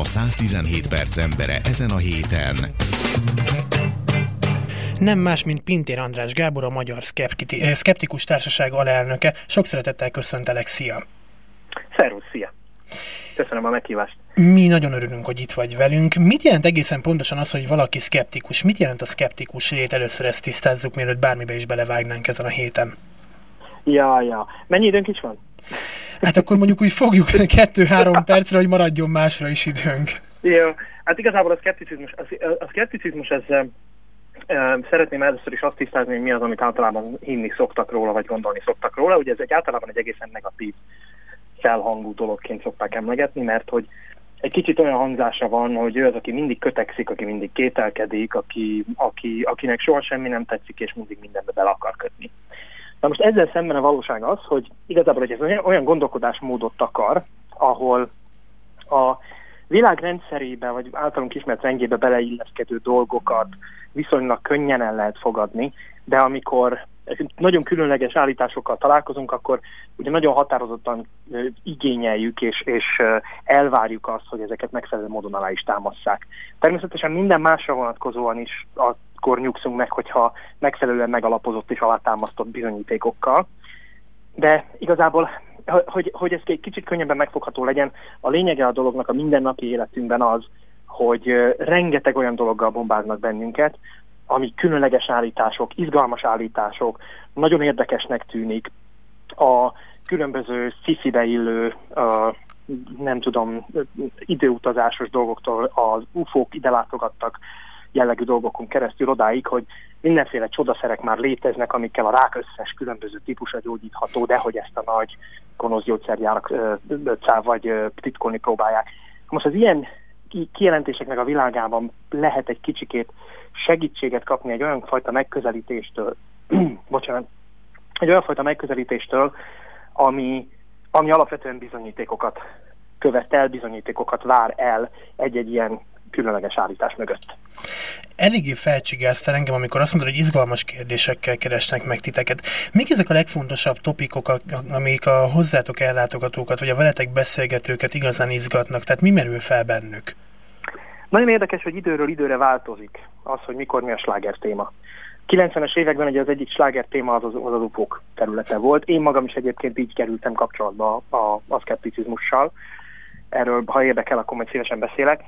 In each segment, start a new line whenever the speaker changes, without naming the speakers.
a 117 perc embere ezen a héten.
Nem más, mint Pintér András Gábor, a Magyar Szkeptikus Társaság alelnöke. Sok szeretettel köszöntelek, szia!
Szervusz, szia! Köszönöm a meghívást.
Mi nagyon örülünk, hogy itt vagy velünk. Mit jelent egészen pontosan az, hogy valaki szkeptikus? Mit jelent a szkeptikus lét? Először ezt tisztázzuk, mielőtt bármibe is belevágnánk ezen a héten.
Ja, ja. Mennyi időnk is van?
Hát akkor mondjuk úgy fogjuk kettő-három percre, hogy maradjon másra is időnk.
Jó, hát igazából a szkepticizmus, a szkepticizmus ez Szeretném először is azt tisztázni, hogy mi az, amit általában hinni szoktak róla, vagy gondolni szoktak róla. Ugye ez egy általában egy egészen negatív felhangú dologként szokták emlegetni, mert hogy egy kicsit olyan hangzása van, hogy ő az, aki mindig kötekszik, aki mindig kételkedik, aki, aki, akinek soha semmi nem tetszik, és mindig mindenbe bele akar kötni. Na most ezzel szemben a valóság az, hogy igazából hogy ez olyan gondolkodásmódot akar, ahol a világ rendszerébe, vagy általunk ismert rendjébe beleilleszkedő dolgokat viszonylag könnyen el lehet fogadni, de amikor nagyon különleges állításokkal találkozunk, akkor ugye nagyon határozottan igényeljük és, és elvárjuk azt, hogy ezeket megfelelő módon alá is támasszák. Természetesen minden másra vonatkozóan is akkor nyugszunk meg, hogyha megfelelően megalapozott és alátámasztott bizonyítékokkal. De igazából, hogy, hogy ez egy kicsit könnyebben megfogható legyen, a lényege a dolognak a mindennapi életünkben az, hogy rengeteg olyan dologgal bombáznak bennünket, ami különleges állítások, izgalmas állítások, nagyon érdekesnek tűnik, a különböző szifibe illő, uh, nem tudom, időutazásos dolgoktól az UFO-k ide látogattak jellegű dolgokon keresztül odáig, hogy mindenféle csodaszerek már léteznek, amikkel a rák összes különböző típusa gyógyítható, de hogy ezt a nagy gonosz gyógyszergyárak vagy titkolni próbálják. Most az ilyen kijelentéseknek a világában lehet egy kicsikét segítséget kapni egy olyan fajta megközelítéstől, bocsánat, egy olyan fajta megközelítéstől, ami, ami alapvetően bizonyítékokat követel, bizonyítékokat vár el egy-egy ilyen különleges állítás mögött.
Eléggé felcsigáztál engem, amikor azt mondod, hogy izgalmas kérdésekkel keresnek meg titeket. Mik ezek a legfontosabb topikok, amik a hozzátok ellátogatókat, vagy a veletek beszélgetőket igazán izgatnak? Tehát mi merül fel bennük?
Nagyon érdekes, hogy időről időre változik az, hogy mikor mi a sláger téma. 90-es években ugye az egyik sláger téma az az, az, az upok területe volt. Én magam is egyébként így kerültem kapcsolatba a, a szkepticizmussal. Erről, ha érdekel, akkor majd szívesen beszélek.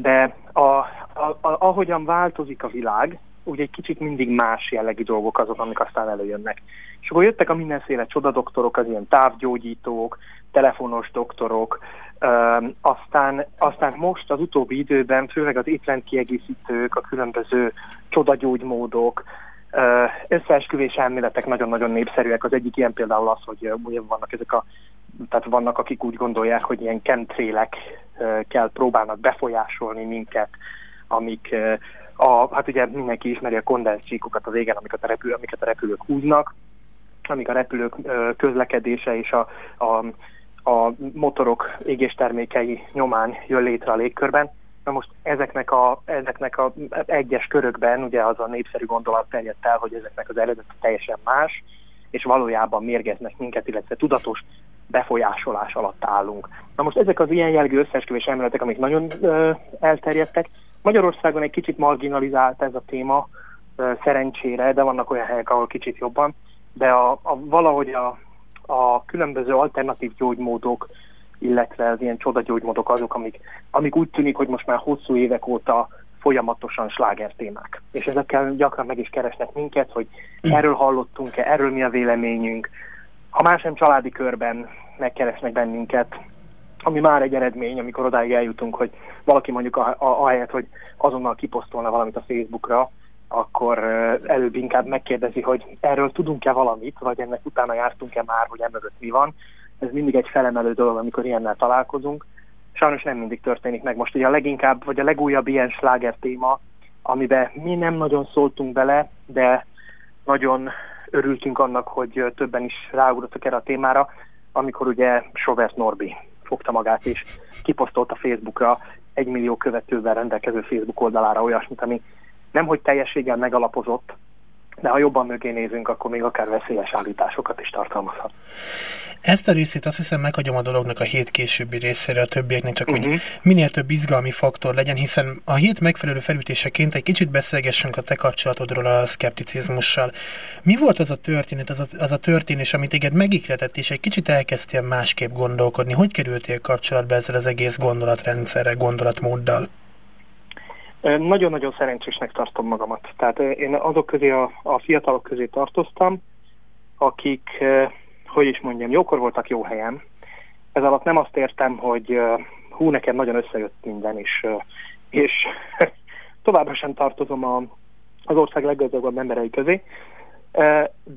De a, a, a, ahogyan változik a világ, ugye egy kicsit mindig más jellegű dolgok azok, amik aztán előjönnek. És akkor jöttek a mindenféle csodadoktorok, az ilyen távgyógyítók, telefonos doktorok, Um, aztán, aztán most az utóbbi időben, főleg az étrendkiegészítők, a különböző csodagyógymódok, összeesküvés elméletek nagyon-nagyon népszerűek. Az egyik ilyen például az, hogy uh, vannak ezek a tehát vannak, akik úgy gondolják, hogy ilyen kentrélek uh, kell próbálnak befolyásolni minket, amik a, hát ugye mindenki ismeri a kondenzcsíkokat az égen, amiket a, repül, amiket a repülők húznak, amik a repülők közlekedése és a, a a motorok égéstermékei nyomán jön létre a légkörben. Na most ezeknek a, ezeknek a egyes körökben ugye az a népszerű gondolat terjedt el, hogy ezeknek az eredet teljesen más, és valójában mérgeznek minket, illetve tudatos befolyásolás alatt állunk. Na most ezek az ilyen jellegű összeesküvés elméletek, amik nagyon ö, elterjedtek. Magyarországon egy kicsit marginalizált ez a téma, ö, szerencsére, de vannak olyan helyek, ahol kicsit jobban, de a, a, valahogy a, a különböző alternatív gyógymódok, illetve az ilyen csodagyógymódok azok, amik, amik úgy tűnik, hogy most már hosszú évek óta folyamatosan sláger témák. És ezekkel gyakran meg is keresnek minket, hogy erről hallottunk-e, erről mi a véleményünk. Ha más nem családi körben megkeresnek bennünket, ami már egy eredmény, amikor odáig eljutunk, hogy valaki mondjuk a, a, ahelyett, hogy azonnal kiposztolna valamit a Facebookra, akkor előbb inkább megkérdezi, hogy erről tudunk-e valamit, vagy ennek utána jártunk-e már, hogy emögött mi van. Ez mindig egy felemelő dolog, amikor ilyennel találkozunk. Sajnos nem mindig történik meg. Most ugye a leginkább, vagy a legújabb ilyen sláger téma, amiben mi nem nagyon szóltunk bele, de nagyon örültünk annak, hogy többen is ráugrottak erre a témára, amikor ugye Sovert Norbi fogta magát és kiposztolta Facebookra egy millió követővel rendelkező Facebook oldalára olyasmit, ami nem hogy teljességgel megalapozott, de ha jobban mögé nézünk, akkor még akár veszélyes állításokat is tartalmazhat.
Ezt a részét azt hiszem meghagyom a dolognak a hét későbbi részére a többieknek, csak uh-huh. hogy minél több izgalmi faktor legyen, hiszen a hét megfelelő felütéseként egy kicsit beszélgessünk a te kapcsolatodról a szkepticizmussal. Mi volt az a történet, az a, az a történés, amit téged megikletett, és egy kicsit elkezdtél másképp gondolkodni? Hogy kerültél kapcsolatba ezzel az egész gondolatrendszerrel, gondolatmóddal?
Nagyon-nagyon szerencsésnek tartom magamat. Tehát én azok közé, a, a fiatalok közé tartoztam, akik, hogy is mondjam, jókor voltak jó helyen. Ez alatt nem azt értem, hogy hú, nekem nagyon összejött minden, és, és továbbra sem tartozom a, az ország leggazdagabb emberei közé,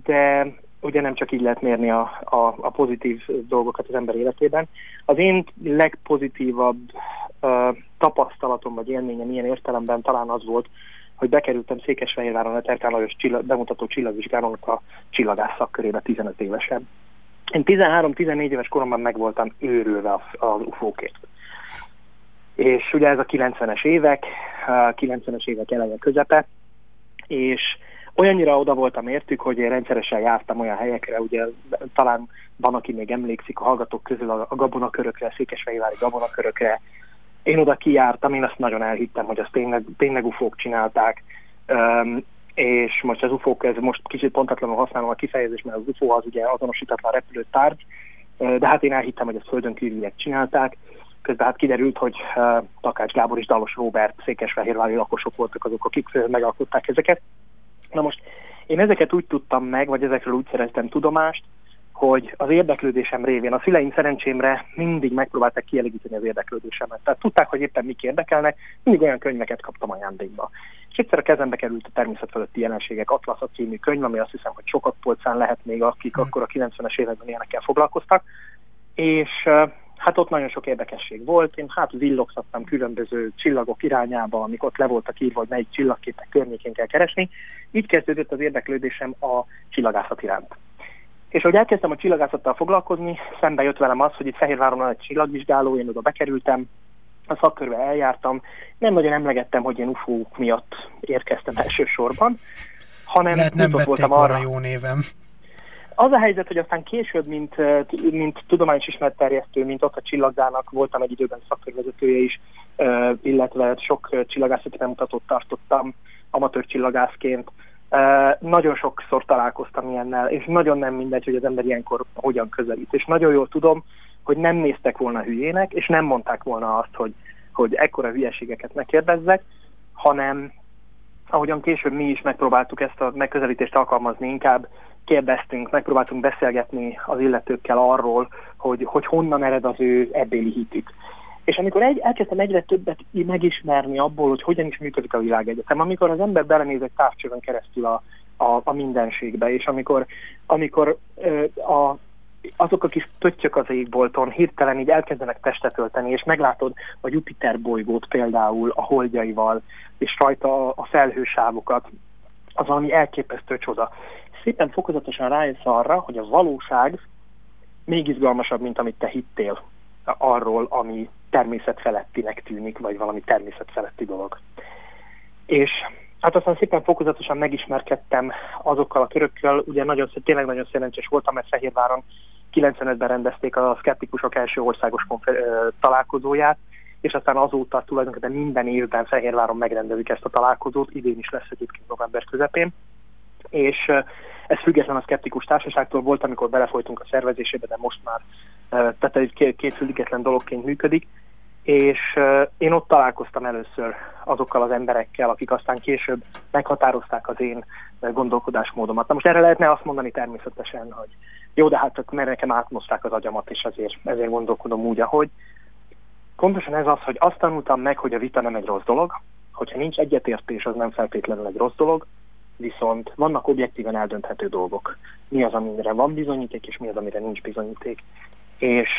de ugye nem csak így lehet mérni a, a, a pozitív dolgokat az ember életében. Az én legpozitívabb uh, tapasztalatom vagy élményem ilyen értelemben talán az volt, hogy bekerültem Székesfehérváron a Terkán Lajos csillag, bemutató csillagvizsgálónak a csillagász szakkörébe 15 évesen. Én 13-14 éves koromban meg voltam őrülve az UFO-kért. És ugye ez a 90-es évek, 90-es évek eleje közepe, és olyannyira oda voltam értük, hogy én rendszeresen jártam olyan helyekre, ugye talán van, aki még emlékszik a hallgatók közül a, a gabonakörökre, székesfehérvári gabonakörökre. Én oda kijártam, én azt nagyon elhittem, hogy azt tényleg, tényleg ufók csinálták, um, és most az ufók, ez most kicsit pontatlanul használom a kifejezést, mert az ufó az ugye azonosítatlan repülőtárgy, de hát én elhittem, hogy ezt földön kívüliek csinálták. Közben hát kiderült, hogy Takács Gábor és Dalos Robert székesfehérvári lakosok voltak azok, akik megalkották ezeket. Na most én ezeket úgy tudtam meg, vagy ezekről úgy szereztem tudomást, hogy az érdeklődésem révén a szüleim szerencsémre mindig megpróbálták kielégíteni az érdeklődésemet. Tehát tudták, hogy éppen mik érdekelnek, mindig olyan könyveket kaptam ajándékba. És egyszer a kezembe került a természet fölötti jelenségek Atlasza című könyv, ami azt hiszem, hogy sokat polcán lehet még, akik hmm. akkor a 90-es években ilyenekkel foglalkoztak. És Hát ott nagyon sok érdekesség volt. Én hát villogtattam különböző csillagok irányába, amik ott le voltak írva, hogy melyik csillagképek környékén kell keresni. Így kezdődött az érdeklődésem a csillagászat iránt. És ahogy elkezdtem a csillagászattal foglalkozni, szembe jött velem az, hogy itt Fehérváron van egy csillagvizsgáló, én oda bekerültem, a szakkörbe eljártam, nem nagyon emlegettem, hogy én UFO miatt érkeztem elsősorban, hanem
Lehet nem voltam arra jó névem.
Az a helyzet, hogy aztán később, mint, mint tudományos ismeretterjesztő, mint ott a csillagdának voltam egy időben szakkörvezetője is, illetve sok csillagászati bemutatót tartottam amatőr csillagászként. Nagyon sokszor találkoztam ilyennel, és nagyon nem mindegy, hogy az ember ilyenkor hogyan közelít. És nagyon jól tudom, hogy nem néztek volna hülyének, és nem mondták volna azt, hogy, hogy ekkora hülyeségeket ne kérdezzek, hanem ahogyan később mi is megpróbáltuk ezt a megközelítést alkalmazni, inkább kérdeztünk, megpróbáltunk beszélgetni az illetőkkel arról, hogy, hogy honnan ered az ő ebbéli hitük. És amikor egy, elkezdtem egyre többet megismerni abból, hogy hogyan is működik a világegyetem, amikor az ember belenéz egy távcsövön keresztül a, a, a mindenségbe, és amikor, amikor ö, a, azok a kis pöttyök az égbolton hirtelen így elkezdenek testet ölteni, és meglátod a Jupiter bolygót például a holdjaival, és rajta a felhősávokat, az valami elképesztő csoda szépen fokozatosan rájössz arra, hogy a valóság még izgalmasabb, mint amit te hittél arról, ami természet felettinek tűnik, vagy valami természet feletti dolog. És hát aztán szépen fokozatosan megismerkedtem azokkal a körökkel, ugye nagyon, tényleg nagyon szerencsés voltam, mert Fehérváron 95-ben rendezték a szkeptikusok első országos találkozóját, és aztán azóta tulajdonképpen minden évben Fehérváron megrendezik ezt a találkozót, idén is lesz egyébként november közepén, és ez független a szkeptikus társaságtól volt, amikor belefolytunk a szervezésébe, de most már tehát egy két független dologként működik, és én ott találkoztam először azokkal az emberekkel, akik aztán később meghatározták az én gondolkodásmódomat. Na most erre lehetne azt mondani természetesen, hogy jó, de hát mert nekem átmozták az agyamat, és ezért, ezért gondolkodom úgy, ahogy. Pontosan ez az, hogy azt tanultam meg, hogy a vita nem egy rossz dolog, hogyha nincs egyetértés, az nem feltétlenül egy rossz dolog, viszont vannak objektíven eldönthető dolgok. Mi az, amire van bizonyíték, és mi az, amire nincs bizonyíték. És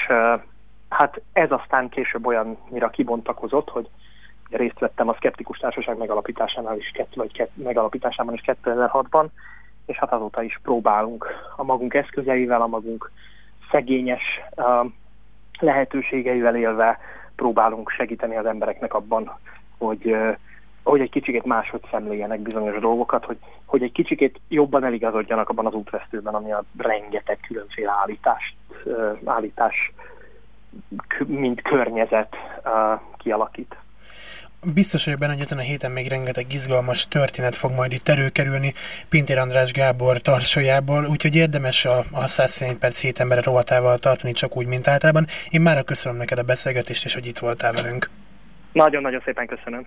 hát ez aztán később olyannyira kibontakozott, hogy részt vettem a Skeptikus Társaság megalapításánál is, vagy megalapításában is 2006-ban, és hát azóta is próbálunk a magunk eszközeivel, a magunk szegényes lehetőségeivel élve próbálunk segíteni az embereknek abban, hogy uh, hogy egy kicsikét máshogy szemléljenek bizonyos dolgokat, hogy, hogy egy kicsikét jobban eligazodjanak abban az útvesztőben, ami a rengeteg különféle állítást, állítás, mint környezet kialakít.
Biztos vagyok benne, hogy ezen a héten még rengeteg izgalmas történet fog majd itt előkerülni Pintér András Gábor tarsójából, úgyhogy érdemes a, a 101 perc hét embere rovatával tartani csak úgy, mint általában. Én már köszönöm neked a beszélgetést, és hogy itt voltál velünk.
Nagyon-nagyon szépen köszönöm.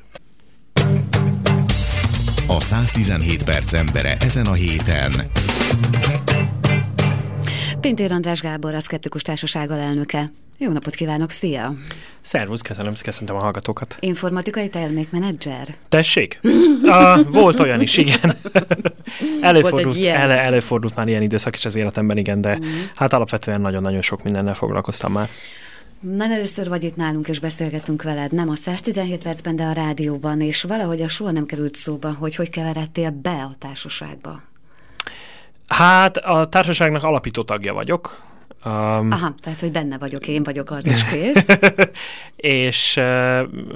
A 117 perc embere ezen a héten.
Pintér András Gábor, a Szkeptikus Társaság elnöke. Jó napot kívánok, szia!
Szervusz, köszönöm, köszöntöm a hallgatókat.
Informatikai termékmenedzser?
Tessék? uh, volt olyan is, igen. előfordult, ilyen. ele, előfordult már ilyen időszak is az életemben, igen, de mm. hát alapvetően nagyon-nagyon sok mindennel foglalkoztam már.
Nem először vagy itt nálunk, és beszélgetünk veled, nem a 117 percben, de a rádióban, és valahogy a soha nem került szóba, hogy hogy keveredtél be a társaságba.
Hát a társaságnak alapító tagja vagyok,
Um, Aha, tehát, hogy benne vagyok, én vagyok az is kész.
és uh,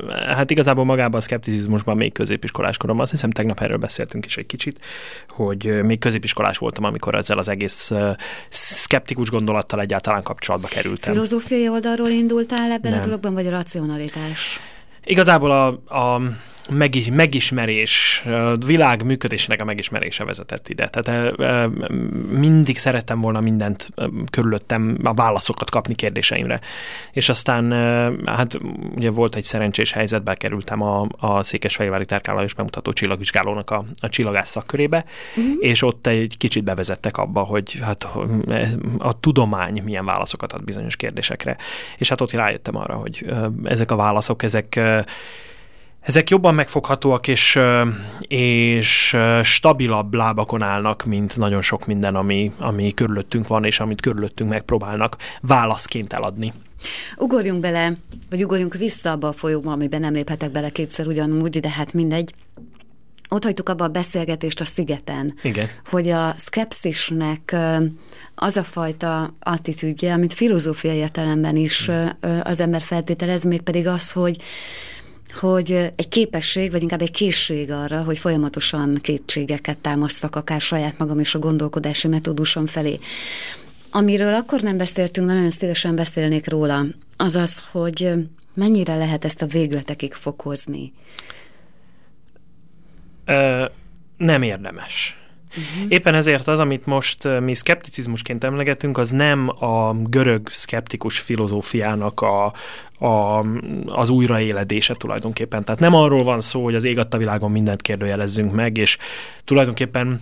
hát igazából magában a szkepticizmusban még középiskolás koromban, azt hiszem tegnap erről beszéltünk is egy kicsit, hogy még középiskolás voltam, amikor ezzel az egész uh, szkeptikus gondolattal egyáltalán kapcsolatba kerültem.
Filozófiai oldalról indultál ebben Nem. a dologban, vagy a racionalitás?
Igazából a, a megis, megismerés, világ működésének a megismerése vezetett ide. Tehát mindig szerettem volna mindent körülöttem, a válaszokat kapni kérdéseimre. És aztán hát ugye volt egy szerencsés helyzetbe kerültem a, a Székesfehérvári és bemutató csillagvizsgálónak a, a csillagász szakkörébe, uh-huh. és ott egy kicsit bevezettek abba, hogy hát a tudomány milyen válaszokat ad bizonyos kérdésekre. És hát ott rájöttem arra, hogy ezek a válaszok, ezek ezek jobban megfoghatóak és, és stabilabb lábakon állnak, mint nagyon sok minden, ami, ami körülöttünk van, és amit körülöttünk megpróbálnak válaszként eladni.
Ugorjunk bele, vagy ugorjunk vissza abba a folyóba, amiben nem léphetek bele kétszer ugyanúgy, de hát mindegy. Ott hagytuk abba a beszélgetést a szigeten.
Igen.
Hogy a szkepszisnek az a fajta attitűdje, amit filozófiai értelemben is az ember feltételez, még pedig az, hogy hogy egy képesség, vagy inkább egy készség arra, hogy folyamatosan kétségeket támasztak, akár saját magam és a gondolkodási metódusom felé. Amiről akkor nem beszéltünk, nagyon szívesen beszélnék róla, az az, hogy mennyire lehet ezt a végletekig fokozni?
Ö, nem érdemes. Uh-huh. Éppen ezért az, amit most mi szkepticizmusként emlegetünk, az nem a görög szkeptikus filozófiának a, a, az újraéledése tulajdonképpen. Tehát nem arról van szó, hogy az ég világon mindent kérdőjelezzünk meg, és tulajdonképpen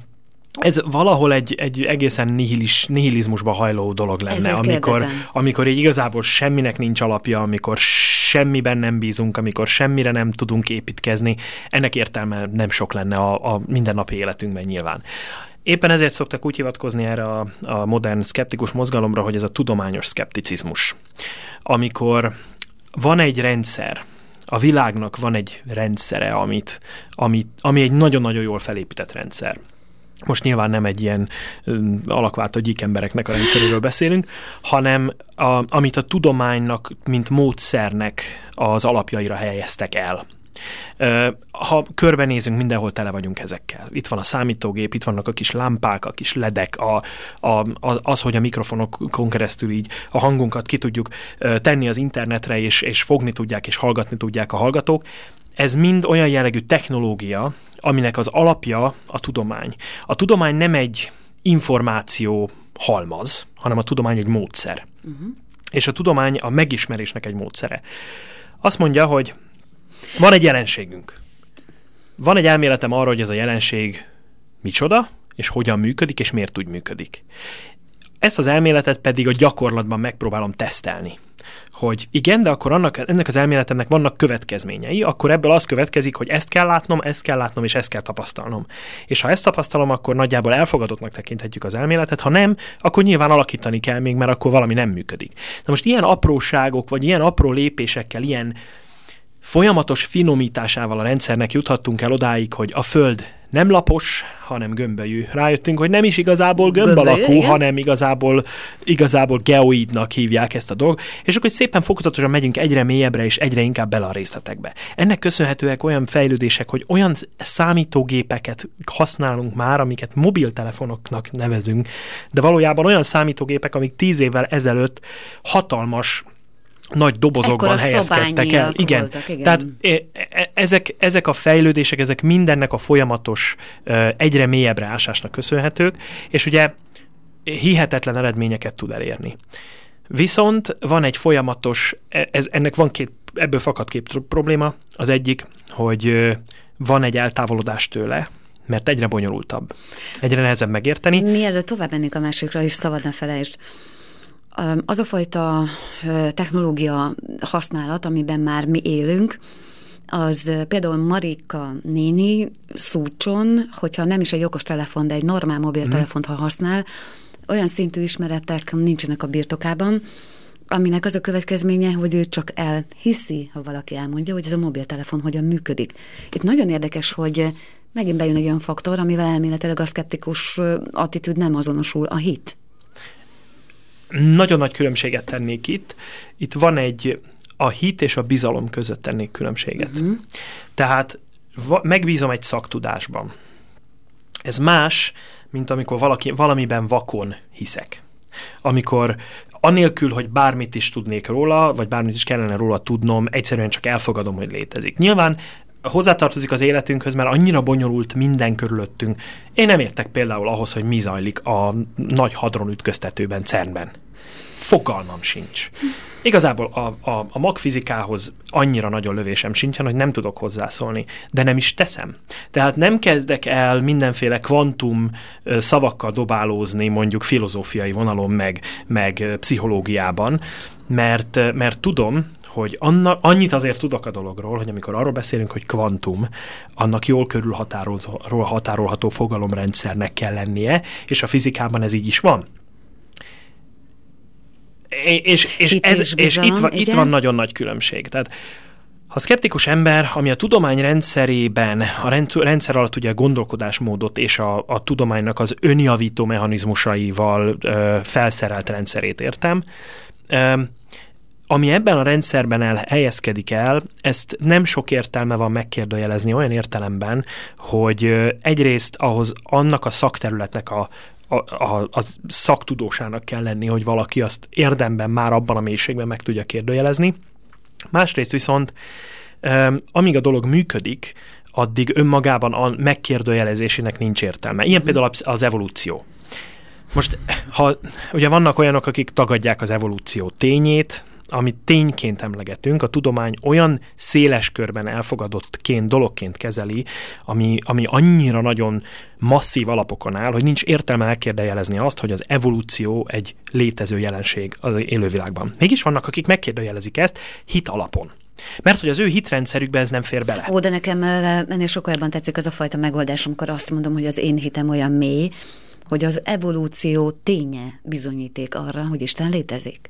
ez valahol egy, egy egészen nihilis, nihilizmusba hajló dolog lenne, amikor, amikor így igazából semminek nincs alapja, amikor semmiben nem bízunk, amikor semmire nem tudunk építkezni, ennek értelme nem sok lenne a, a mindennapi életünkben nyilván. Éppen ezért szoktak úgy hivatkozni erre a, a modern szkeptikus mozgalomra, hogy ez a tudományos szkepticizmus. Amikor van egy rendszer, a világnak van egy rendszere, amit, amit, ami egy nagyon-nagyon jól felépített rendszer most nyilván nem egy ilyen alakváltó gyík embereknek a rendszeréről beszélünk, hanem a, amit a tudománynak, mint módszernek az alapjaira helyeztek el. Ha körbenézünk, mindenhol tele vagyunk ezekkel. Itt van a számítógép, itt vannak a kis lámpák, a kis ledek, a, a, az, hogy a mikrofonokon keresztül így a hangunkat ki tudjuk tenni az internetre, és, és fogni tudják, és hallgatni tudják a hallgatók. Ez mind olyan jellegű technológia, aminek az alapja a tudomány. A tudomány nem egy információ halmaz, hanem a tudomány egy módszer. Uh-huh. És a tudomány a megismerésnek egy módszere. Azt mondja, hogy van egy jelenségünk. Van egy elméletem arra, hogy ez a jelenség micsoda, és hogyan működik, és miért úgy működik. Ezt az elméletet pedig a gyakorlatban megpróbálom tesztelni hogy igen, de akkor annak, ennek az elméletemnek vannak következményei, akkor ebből az következik, hogy ezt kell látnom, ezt kell látnom, és ezt kell tapasztalnom. És ha ezt tapasztalom, akkor nagyjából elfogadottnak tekinthetjük az elméletet, ha nem, akkor nyilván alakítani kell még, mert akkor valami nem működik. Na most ilyen apróságok, vagy ilyen apró lépésekkel, ilyen folyamatos finomításával a rendszernek juthattunk el odáig, hogy a Föld nem lapos, hanem gömbölyű. Rájöttünk, hogy nem is igazából gömb alakú, hanem igazából, igazából geoidnak hívják ezt a dolgot, és akkor szépen fokozatosan megyünk egyre mélyebbre és egyre inkább bele a részletekbe. Ennek köszönhetőek olyan fejlődések, hogy olyan számítógépeket használunk már, amiket mobiltelefonoknak nevezünk, de valójában olyan számítógépek, amik tíz évvel ezelőtt hatalmas nagy dobozokban Ekkora helyezkedtek el. Igen. Voltak, igen. Tehát e, e, ezek, ezek a fejlődések, ezek mindennek a folyamatos, egyre mélyebbre ásásnak köszönhetők, és ugye hihetetlen eredményeket tud elérni. Viszont van egy folyamatos, e, ez, ennek van két, ebből fakad két probléma. Az egyik, hogy van egy eltávolodás tőle, mert egyre bonyolultabb. Egyre nehezebb megérteni.
Mielőtt tovább mennék a másikra is, szabad ne felejtsd. Az a fajta technológia használat, amiben már mi élünk, az például Marika néni szúcson, hogyha nem is egy okos telefon, de egy normál mobiltelefont, ha használ, olyan szintű ismeretek nincsenek a birtokában, aminek az a következménye, hogy ő csak elhiszi, ha valaki elmondja, hogy ez a mobiltelefon hogyan működik. Itt nagyon érdekes, hogy megint bejön egy olyan faktor, amivel elméletileg a szkeptikus attitűd nem azonosul, a hit.
Nagyon nagy különbséget tennék itt. Itt van egy, a hit és a bizalom között tennék különbséget. Uh-huh. Tehát va, megbízom egy szaktudásban. Ez más, mint amikor valaki, valamiben vakon hiszek. Amikor anélkül, hogy bármit is tudnék róla, vagy bármit is kellene róla tudnom, egyszerűen csak elfogadom, hogy létezik. Nyilván hozzátartozik az életünkhöz, mert annyira bonyolult minden körülöttünk. Én nem értek például ahhoz, hogy mi zajlik a nagy hadron ütköztetőben CERN-ben. Fogalmam sincs. Igazából a, a, a magfizikához annyira nagyon lövésem sincsen, hogy nem tudok hozzászólni, de nem is teszem. Tehát nem kezdek el mindenféle kvantum szavakkal dobálózni mondjuk filozófiai vonalon meg, meg pszichológiában, mert, mert tudom, hogy anna, annyit azért tudok a dologról, hogy amikor arról beszélünk, hogy kvantum, annak jól körülhatárolható fogalomrendszernek kell lennie, és a fizikában ez így is van. És, és, ez, és, és itt, van, itt van nagyon nagy különbség. Tehát ha szkeptikus ember, ami a tudomány rendszerében, a rendszer alatt ugye a gondolkodásmódot és a, a tudománynak az önjavító mechanizmusaival ö, felszerelt rendszerét értem, ö, ami ebben a rendszerben el, helyezkedik el, ezt nem sok értelme van megkérdőjelezni olyan értelemben, hogy egyrészt ahhoz annak a szakterületnek a, a, a, a szaktudósának kell lenni, hogy valaki azt érdemben már abban a mélységben meg tudja kérdőjelezni. Másrészt viszont, amíg a dolog működik, addig önmagában a megkérdőjelezésének nincs értelme. Ilyen például az evolúció. Most, ha ugye vannak olyanok, akik tagadják az evolúció tényét, amit tényként emlegetünk, a tudomány olyan széles körben elfogadottként, dologként kezeli, ami, ami annyira nagyon masszív alapokon áll, hogy nincs értelme elkérdejelezni azt, hogy az evolúció egy létező jelenség az élővilágban. Mégis vannak, akik megkérdejelezik ezt hit alapon. Mert hogy az ő hitrendszerükbe ez nem fér bele.
Ó, de nekem ennél sokkal jobban tetszik az a fajta megoldás, amikor azt mondom, hogy az én hitem olyan mély, hogy az evolúció ténye bizonyíték arra, hogy Isten létezik.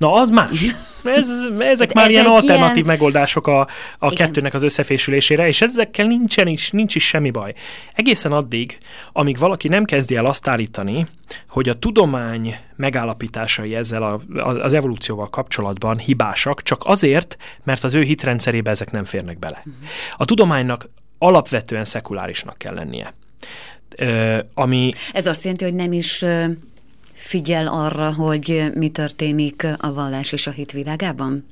Na, az más. Ez, ezek hát már ezek ilyen alternatív ilyen... megoldások a, a kettőnek az összefésülésére, és ezekkel nincsen is, nincs is semmi baj. Egészen addig, amíg valaki nem kezdi el azt állítani, hogy a tudomány megállapításai ezzel a, az evolúcióval kapcsolatban hibásak, csak azért, mert az ő hitrendszerébe ezek nem férnek bele. A tudománynak alapvetően szekulárisnak kell lennie. Ö, ami...
Ez azt jelenti, hogy nem is figyel arra, hogy mi történik a vallás és a hit világában?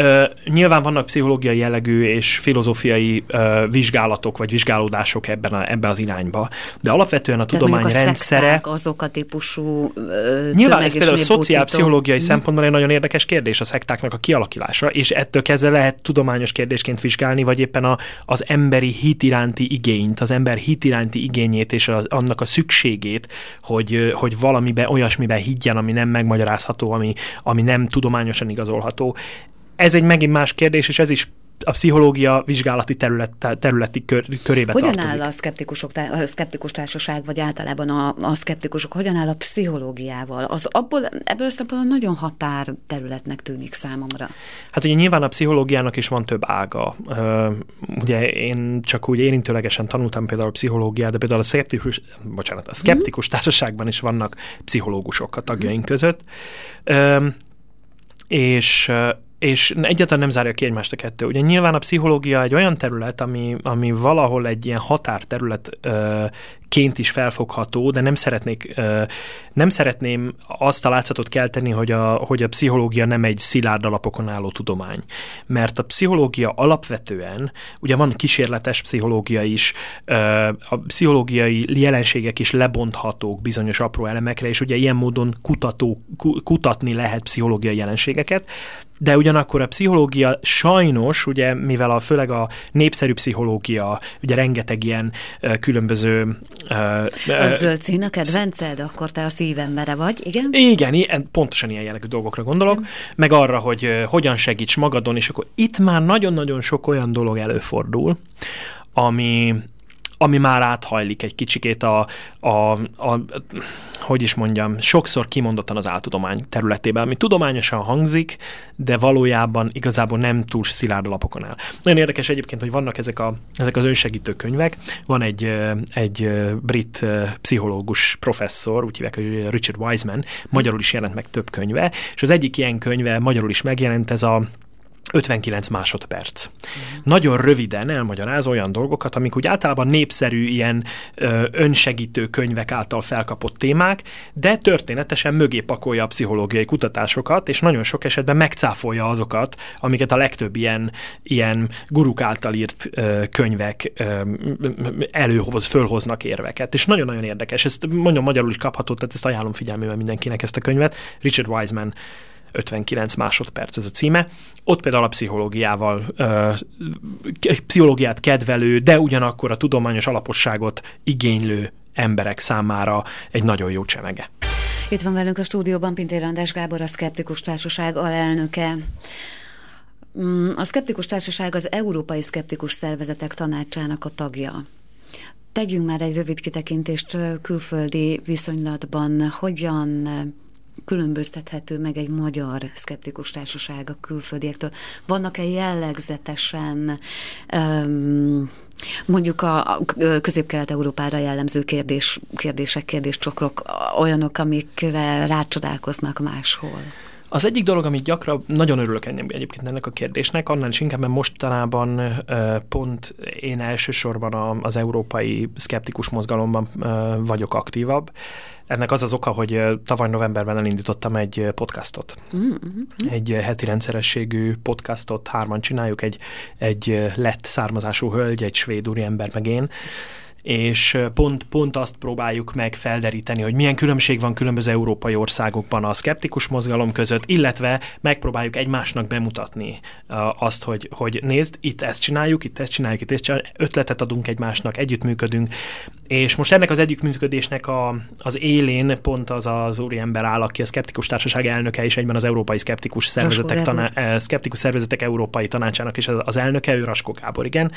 Ö, nyilván vannak pszichológiai jellegű és filozófiai ö, vizsgálatok vagy vizsgálódások ebben, a, ebben az irányba, de alapvetően a de tudomány a rendszere...
azok a típusú ö,
Nyilván ez például a szociálpszichológiai mm. szempontból egy nagyon érdekes kérdés a szektáknak a kialakulása, és ettől kezdve lehet tudományos kérdésként vizsgálni, vagy éppen a, az emberi hit iránti igényt, az ember hit iránti igényét és a, annak a szükségét, hogy, hogy valamiben, olyasmiben higgyen, ami nem megmagyarázható, ami, ami nem tudományosan igazolható ez egy megint más kérdés, és ez is a pszichológia vizsgálati terület, területi kör, körébe
hogyan
tartozik.
áll a szkeptikusok, a szkeptikus társaság, vagy általában a, a szkeptikusok, hogyan áll a pszichológiával? Az abból, ebből szempontból nagyon határ területnek tűnik számomra.
Hát ugye nyilván a pszichológiának is van több ága. Ugye én csak úgy érintőlegesen tanultam például a pszichológiát, de például a szkeptikus, bocsánat, a szkeptikus hmm. társaságban is vannak pszichológusok a tagjaink hmm. között. És és egyáltalán nem zárja ki egymást a kettő. Ugye nyilván a pszichológia egy olyan terület, ami, ami valahol egy ilyen határterület ö, ként is felfogható, de nem szeretnék, ö, nem szeretném azt a látszatot kelteni, hogy a, hogy a pszichológia nem egy szilárd alapokon álló tudomány. Mert a pszichológia alapvetően, ugye van kísérletes pszichológia is, ö, a pszichológiai jelenségek is lebonthatók bizonyos apró elemekre, és ugye ilyen módon kutató, kutatni lehet pszichológiai jelenségeket, de ugyanakkor a pszichológia sajnos, ugye, mivel a főleg a népszerű pszichológia, ugye rengeteg ilyen uh, különböző...
Uh, a zöld szín a kedvenced, akkor te a szívembere vagy, igen?
Igen, ilyen, pontosan ilyen jellegű dolgokra gondolok, igen. meg arra, hogy uh, hogyan segíts magadon, és akkor itt már nagyon-nagyon sok olyan dolog előfordul, ami, ami már áthajlik egy kicsikét a, a, a, hogy is mondjam, sokszor kimondottan az áltudomány területében, ami tudományosan hangzik, de valójában igazából nem túl szilárd alapokon áll. Nagyon érdekes egyébként, hogy vannak ezek, a, ezek az önsegítő könyvek. Van egy, egy brit pszichológus professzor, úgy hívják, hogy Richard Wiseman, magyarul is jelent meg több könyve, és az egyik ilyen könyve magyarul is megjelent, ez a 59 másodperc. Mm. Nagyon röviden elmagyaráz olyan dolgokat, amik úgy általában népszerű ilyen ö, önsegítő könyvek által felkapott témák, de történetesen mögé pakolja a pszichológiai kutatásokat, és nagyon sok esetben megcáfolja azokat, amiket a legtöbb ilyen, ilyen guruk által írt ö, könyvek ö, előhoz, fölhoznak érveket. És nagyon-nagyon érdekes. Ezt mondom, magyarul is kapható, tehát ezt ajánlom figyelmével mindenkinek ezt a könyvet. Richard Wiseman 59 másodperc ez a címe. Ott például a pszichológiával, pszichológiát kedvelő, de ugyanakkor a tudományos alaposságot igénylő emberek számára egy nagyon jó csemege.
Itt van velünk a stúdióban Pintér András Gábor, a Szkeptikus Társaság alelnöke. Mm, a Szkeptikus Társaság az Európai Szkeptikus Szervezetek Tanácsának a tagja. Tegyünk már egy rövid kitekintést külföldi viszonylatban, hogyan különböztethető meg egy magyar szkeptikus társaság a külföldiektől? Vannak-e jellegzetesen mondjuk a közép-kelet-európára jellemző kérdés, kérdések, kérdéscsokrok olyanok, amikre rácsodálkoznak máshol?
Az egyik dolog, amit gyakran, nagyon örülök ennem egyébként ennek a kérdésnek, annál is inkább, mert mostanában pont én elsősorban az európai szkeptikus mozgalomban vagyok aktívabb, ennek az az oka, hogy tavaly novemberben elindítottam egy podcastot. Mm-hmm. Egy heti rendszerességű podcastot, hárman csináljuk, egy, egy lett származású hölgy, egy svéd úriember meg én, és pont, pont azt próbáljuk meg felderíteni, hogy milyen különbség van különböző európai országokban a szkeptikus mozgalom között, illetve megpróbáljuk egymásnak bemutatni azt, hogy, hogy nézd, itt ezt csináljuk, itt ezt csináljuk, itt ezt csináljuk, ötletet adunk egymásnak, együttműködünk, és most ennek az együttműködésnek a, az élén pont az az úriember áll, aki a Szkeptikus Társaság elnöke, és egyben az Európai Szkeptikus Szervezetek, taná- Szkeptikus Szervezetek Európai Tanácsának is az elnöke, ő Raskó Gábor, igen,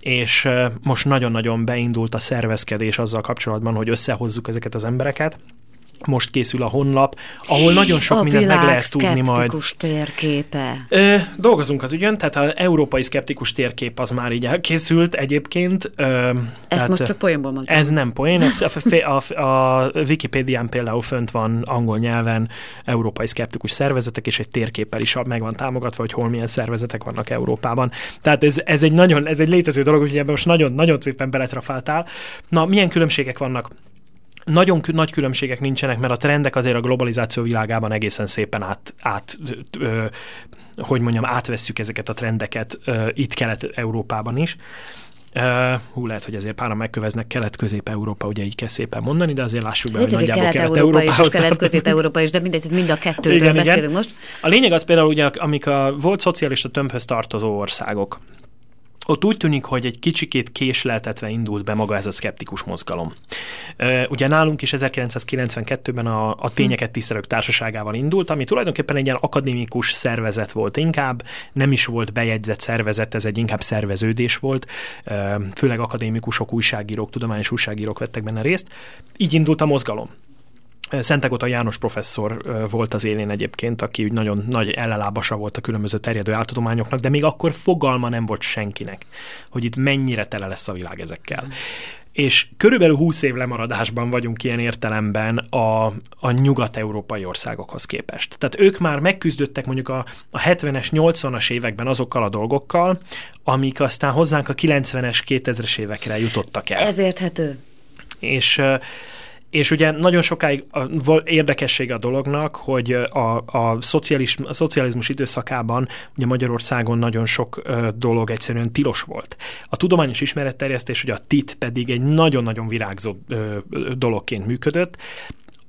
és most nagyon-nagyon beindul elindult a szervezkedés azzal kapcsolatban, hogy összehozzuk ezeket az embereket, most készül a honlap, ahol nagyon sok a mindent meg lehet tudni majd. A
térképe.
Ö, dolgozunk az ügyön, tehát az európai szkeptikus térkép az már így elkészült egyébként. Ö,
Ezt most csak poénból mondtam.
Ez nem poén, ez a, a, a Wikipédián például fönt van angol nyelven európai szkeptikus szervezetek, és egy térképpel is meg van támogatva, hogy hol milyen szervezetek vannak Európában. Tehát ez, ez egy nagyon, ez egy létező dolog, úgyhogy ebben most nagyon, nagyon szépen beletrafáltál. Na, milyen különbségek vannak? Nagyon nagy különbségek nincsenek, mert a trendek azért a globalizáció világában egészen szépen át, át ö, hogy mondjam, átvesszük ezeket a trendeket ö, itt Kelet-Európában is. Uh, hú, lehet, hogy ezért páran megköveznek Kelet-Közép-Európa, ugye így kell szépen mondani, de azért lássuk be, hogy nagyjából
Kelet-Európa is, és Kelet-Közép-Európa is, de mindegy, mind a kettőről igen, beszélünk igen. most.
A lényeg az például, ugye, amik a volt szocialista tömbhöz tartozó országok, ott úgy tűnik, hogy egy kicsikét késleltetve indult be maga ez a szkeptikus mozgalom. Ugye nálunk is 1992-ben a, a Tényeket Tisztelők Társaságával indult, ami tulajdonképpen egy ilyen akadémikus szervezet volt inkább, nem is volt bejegyzett szervezet, ez egy inkább szerveződés volt, főleg akadémikusok, újságírók, tudományos újságírók vettek benne részt. Így indult a mozgalom. Szentegota János professzor volt az élén egyébként, aki úgy nagyon nagy ellelábasa volt a különböző terjedő áltudományoknak, de még akkor fogalma nem volt senkinek, hogy itt mennyire tele lesz a világ ezekkel. Mm. És körülbelül 20 év lemaradásban vagyunk ilyen értelemben a, a nyugat-európai országokhoz képest. Tehát ők már megküzdöttek mondjuk a, a 70-es, 80-as években azokkal a dolgokkal, amik aztán hozzánk a 90-es, 2000-es évekre jutottak el.
Ez érthető.
És és ugye nagyon sokáig a, érdekessége a dolognak, hogy a, a, szocialis, a szocializmus időszakában ugye Magyarországon nagyon sok dolog egyszerűen tilos volt. A tudományos ismeretterjesztés, ugye a TIT pedig egy nagyon-nagyon virágzó dologként működött,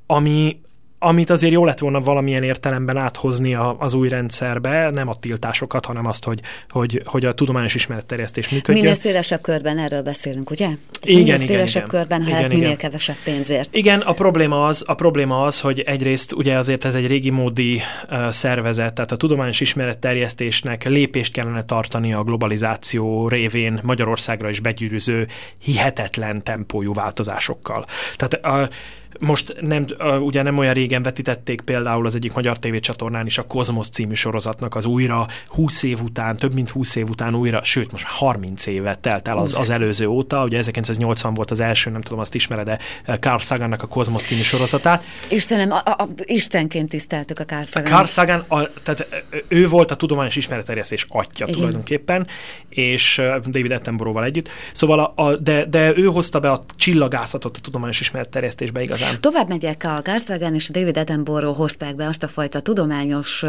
ami, amit azért jó lett volna valamilyen értelemben áthozni a, az új rendszerbe, nem a tiltásokat, hanem azt, hogy, hogy, hogy a tudományos ismeretterjesztés működjön.
Minél szélesebb körben erről beszélünk, ugye?
Igen,
minél
igen,
szélesebb
igen.
körben,
igen,
hát
igen.
minél kevesebb pénzért.
Igen, a probléma az, a probléma az, hogy egyrészt ugye azért ez egy régi módi uh, szervezet, tehát a tudományos ismeretterjesztésnek lépést kellene tartani a globalizáció révén Magyarországra is begyűrűző hihetetlen tempójú változásokkal. Tehát uh, most nem, ugye nem olyan régen vetítették például az egyik magyar tévécsatornán is a Kozmosz című sorozatnak az újra 20 év után, több mint 20 év után újra, sőt most már 30 évet telt el az, az előző óta, ugye 1980 volt az első, nem tudom, azt ismered-e Carl Sagannak a Kozmosz című sorozatát.
Istenem, a, a, Istenként tiszteltük a Carl Sagan.
Carl Sagan, a, tehát ő volt a tudományos ismeretterjesztés atya Igen. tulajdonképpen, és David Attenborough-val együtt. Szóval, a, a, de, de ő hozta be a csillagászatot a tudományos ismeretterjesztésbe igazán.
Tovább megyek, a Carl Sagan és a David Attenborough hozták be azt a fajta tudományos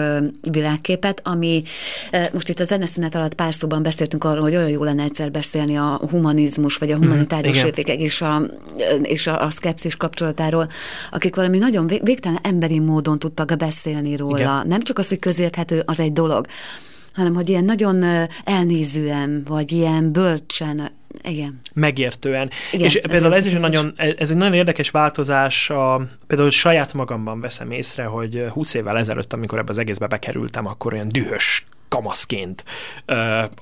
világképet, ami most itt a zeneszünet alatt pár szóban beszéltünk arról, hogy olyan jó lenne egyszer beszélni a humanizmus, vagy a humanitárius mm, értékek és a, és a, a szkepszis kapcsolatáról, akik valami nagyon végtelen emberi módon tudtak beszélni róla. Igen. Nem csak az, hogy közérthető, az egy dolog, hanem hogy ilyen nagyon elnézően, vagy ilyen bölcsen igen.
Megértően. Igen, és ez például ez is nagyon, ez egy nagyon érdekes változás, a, például saját magamban veszem észre, hogy 20 évvel ezelőtt, amikor ebbe az egészbe bekerültem, akkor olyan dühös kamaszként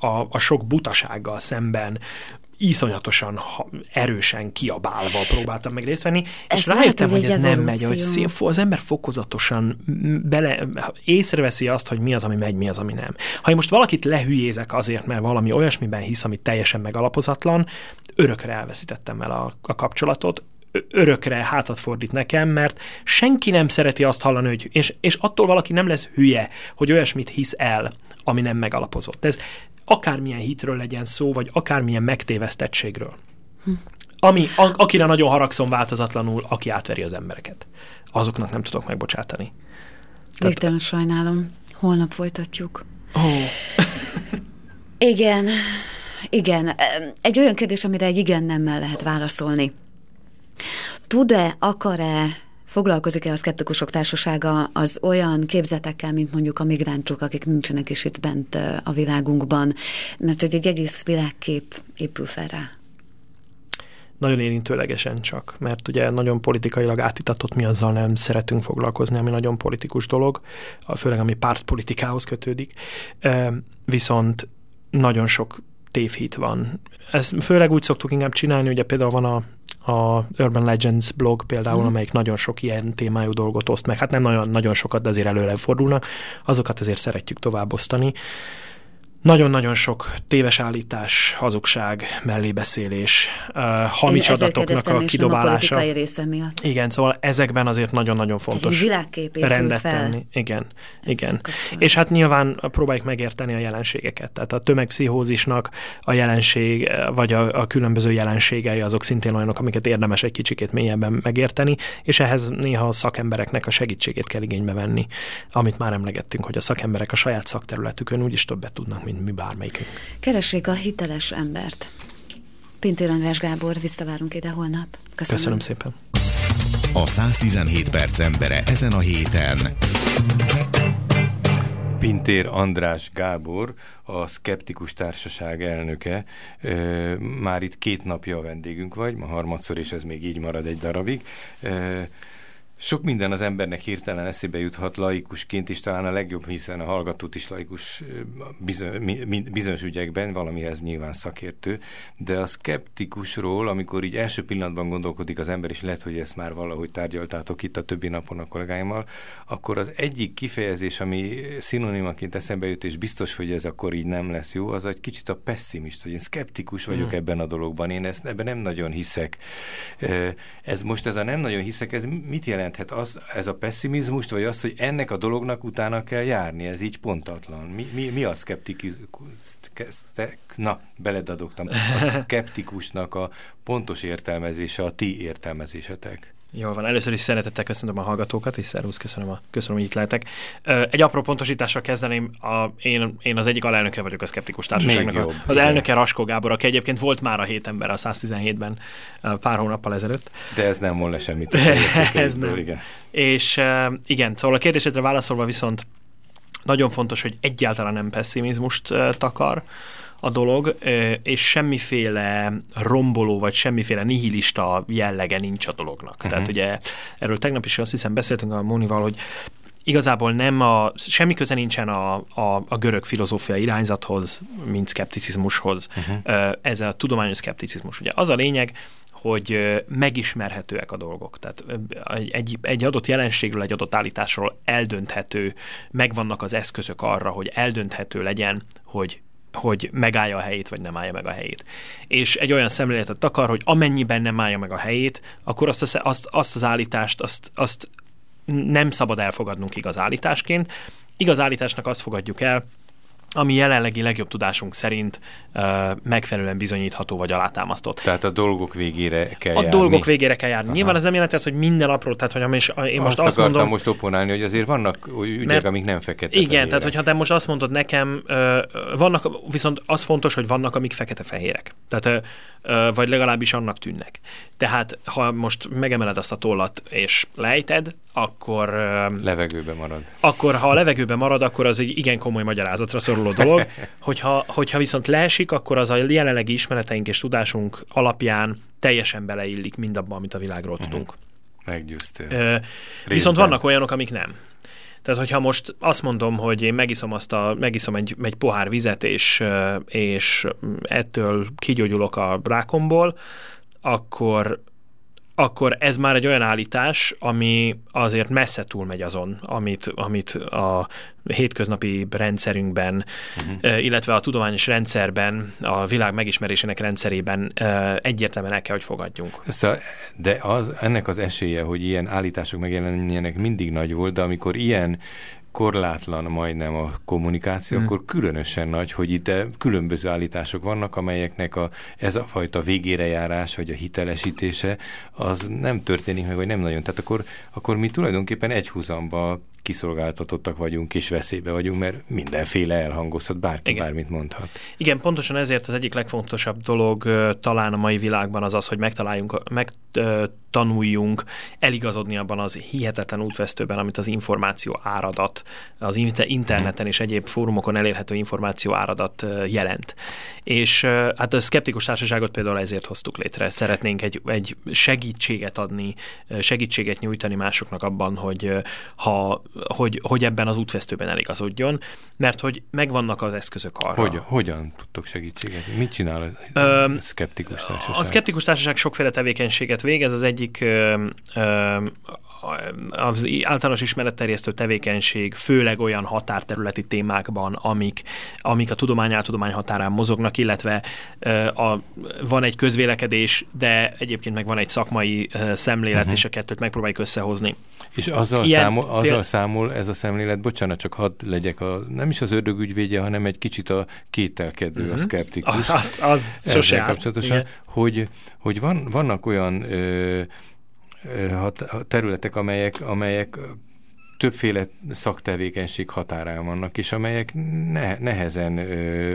a, a sok butasággal szemben iszonyatosan erősen kiabálva próbáltam meg részt venni, és rájöttem, hogy ez nem megy, hogy szín, az ember fokozatosan bele, észreveszi azt, hogy mi az, ami megy, mi az, ami nem. Ha én most valakit lehülyézek azért, mert valami olyasmiben hisz, ami teljesen megalapozatlan, örökre elveszítettem el a, a kapcsolatot, örökre hátat fordít nekem, mert senki nem szereti azt hallani, hogy, és, és attól valaki nem lesz hülye, hogy olyasmit hisz el, ami nem megalapozott. Ez akármilyen hitről legyen szó, vagy akármilyen megtévesztettségről. Hm. Ami, a, akire nagyon haragszom változatlanul, aki átveri az embereket. Azoknak nem tudok megbocsátani.
Végtelen sajnálom. Holnap folytatjuk.
Oh.
igen, igen. Egy olyan kérdés, amire egy igen nemmel lehet válaszolni. Tud-e, akar-e Foglalkozik-e a szkeptikusok társasága az olyan képzetekkel, mint mondjuk a migránsok, akik nincsenek is itt bent a világunkban, mert hogy egy egész világkép épül fel rá?
Nagyon érintőlegesen csak, mert ugye nagyon politikailag átitatott mi azzal nem szeretünk foglalkozni, ami nagyon politikus dolog, főleg ami pártpolitikához kötődik. Viszont nagyon sok tévhit van. Ezt főleg úgy szoktuk inkább csinálni, ugye például van a a Urban Legends blog például, mm. amelyik nagyon sok ilyen témájú dolgot oszt meg. Hát nem nagyon, nagyon sokat, de azért előre fordulnak. Azokat azért szeretjük tovább osztani. Nagyon-nagyon sok téves állítás, hazugság, mellébeszélés, uh, hamis adatoknak a kidobálása.
A része miatt.
Igen, szóval ezekben azért nagyon-nagyon fontos rendet fel. tenni. Igen, igen. És hát nyilván próbáljuk megérteni a jelenségeket. Tehát a tömegpszichózisnak a jelenség, vagy a, a különböző jelenségei azok szintén olyanok, amiket érdemes egy kicsikét mélyebben megérteni, és ehhez néha a szakembereknek a segítségét kell igénybe venni, amit már emlegettünk, hogy a szakemberek a saját szakterületükön úgyis többet tudnak, mint mi bármelyikünk.
Keressék a hiteles embert. Pintér András Gábor, visszavárunk ide holnap.
Köszönöm. Köszönöm szépen.
A 117 perc embere ezen a héten.
Pintér András Gábor, a Skeptikus Társaság elnöke. Már itt két napja a vendégünk vagy, ma harmadszor, és ez még így marad egy darabig. Sok minden az embernek hirtelen eszébe juthat laikusként is, talán a legjobb, hiszen a hallgatót is laikus bizonyos ügyekben, valamihez nyilván szakértő, de a szkeptikusról, amikor így első pillanatban gondolkodik az ember, és lehet, hogy ezt már valahogy tárgyaltátok itt a többi napon a kollégáimmal, akkor az egyik kifejezés, ami szinonimaként eszembe jut, és biztos, hogy ez akkor így nem lesz jó, az egy kicsit a pessimist, hogy én szkeptikus vagyok mm. ebben a dologban, én ezt, ebben nem nagyon hiszek. Ez most ez a nem nagyon hiszek, ez mit jelent? Jelenthet az, ez a pessimizmust, vagy az, hogy ennek a dolognak utána kell járni? Ez így pontatlan. Mi, mi, mi a szkeptikus? Na, beledadogtam. A szkeptikusnak a pontos értelmezése, a ti értelmezésetek.
Jól van, először is szeretettel köszönöm a hallgatókat, és szervusz, köszönöm, a, köszönöm, hogy itt lehetek. Egy apró pontosítással kezdeném, a, én, én az egyik alelnöke vagyok a Szkeptikus Társaságnak. Jobb, az igen. elnöke Raskó Gábor, aki egyébként volt már a hét ember a 117-ben pár hónappal ezelőtt.
De ez nem volna semmit.
ez nem. Igen. És igen, szóval a kérdésedre válaszolva viszont nagyon fontos, hogy egyáltalán nem pessimizmust takar, a dolog, és semmiféle romboló, vagy semmiféle nihilista jellege nincs a dolognak. Uh-huh. Tehát ugye erről tegnap is azt hiszem beszéltünk a Mónival, hogy igazából nem a, semmi köze nincsen a, a, a görög filozófia irányzathoz, mint szkepticizmushoz. Uh-huh. Ez a tudományos szkepticizmus. Ugye az a lényeg, hogy megismerhetőek a dolgok. Tehát egy, egy adott jelenségről, egy adott állításról eldönthető, megvannak az eszközök arra, hogy eldönthető legyen, hogy hogy megállja a helyét, vagy nem állja meg a helyét. És egy olyan szemléletet akar, hogy amennyiben nem állja meg a helyét, akkor azt, az, azt, azt az állítást, azt, azt nem szabad elfogadnunk igaz állításként. Igaz állításnak azt fogadjuk el, ami jelenlegi legjobb tudásunk szerint uh, megfelelően bizonyítható vagy alátámasztott.
Tehát a dolgok végére kell
a
járni.
A dolgok végére kell járni. Aha. Nyilván ez nem jelenti azt, hogy minden apró, tehát hogy is, én most azt,
azt mondom... most oponálni, hogy azért vannak ügyek, mert, amik nem fekete
Igen, fehérek. tehát hogyha te most azt mondod nekem, uh, vannak, viszont az fontos, hogy vannak, amik fekete-fehérek. Tehát uh, vagy legalábbis annak tűnnek. Tehát, ha most megemeled azt a tollat és lejted, akkor...
Levegőbe marad.
Akkor, ha a levegőbe marad, akkor az egy igen komoly magyarázatra szoruló dolog. Hogyha, hogyha viszont leesik, akkor az a jelenlegi ismereteink és tudásunk alapján teljesen beleillik mindabba, amit a világról uh-huh. tudunk.
Meggyőztél.
viszont vannak olyanok, amik nem. Tehát, hogyha most azt mondom, hogy én megiszom, azt a, megiszom egy, egy pohár vizet, és, és ettől kigyógyulok a rákomból, akkor akkor ez már egy olyan állítás, ami azért messze túlmegy azon, amit, amit a hétköznapi rendszerünkben, uh-huh. illetve a tudományos rendszerben, a világ megismerésének rendszerében egyértelműen el kell, hogy fogadjunk.
Szóval, de az, ennek az esélye, hogy ilyen állítások megjelenjenek mindig nagy volt, de amikor ilyen korlátlan majdnem a kommunikáció, mm. akkor különösen nagy, hogy itt különböző állítások vannak, amelyeknek a, ez a fajta végére járás, vagy a hitelesítése, az nem történik meg, vagy nem nagyon. Tehát akkor, akkor mi tulajdonképpen egy húzamba kiszolgáltatottak vagyunk, és veszélybe vagyunk, mert mindenféle elhangozhat, bárki Igen. bármit mondhat.
Igen, pontosan ezért az egyik legfontosabb dolog talán a mai világban az az, hogy megtaláljunk, megtanuljunk eligazodni abban az hihetetlen útvesztőben, amit az információ áradat, az interneten és egyéb fórumokon elérhető információ áradat jelent. És hát a szkeptikus társaságot például ezért hoztuk létre. Szeretnénk egy, egy segítséget adni, segítséget nyújtani másoknak abban, hogy ha hogy, hogy ebben az útvesztőben eligazodjon, mert hogy megvannak az eszközök arra.
Hogy, hogyan tudtok segítséget? Mit csinál a ö, szkeptikus társaság?
A szkeptikus társaság sokféle tevékenységet végez, az egyik ö, ö, az általános ismeretterjesztő tevékenység főleg olyan határterületi témákban, amik, amik a tudomány áltudomány határán mozognak, illetve a, van egy közvélekedés, de egyébként meg van egy szakmai szemlélet, uh-huh. és a kettőt megpróbáljuk összehozni.
És azzal, Ilyen, számol, azzal péld... számol ez a szemlélet, bocsánat, csak hadd legyek a, nem is az ördög ügyvédje, hanem egy kicsit a kételkedő, uh-huh. a mhm. szkeptikus.
Az, az sose
kapcsolatosan, hogy, hogy van, vannak olyan ö, területek, amelyek, amelyek többféle szaktevékenység határán vannak, és amelyek ne, nehezen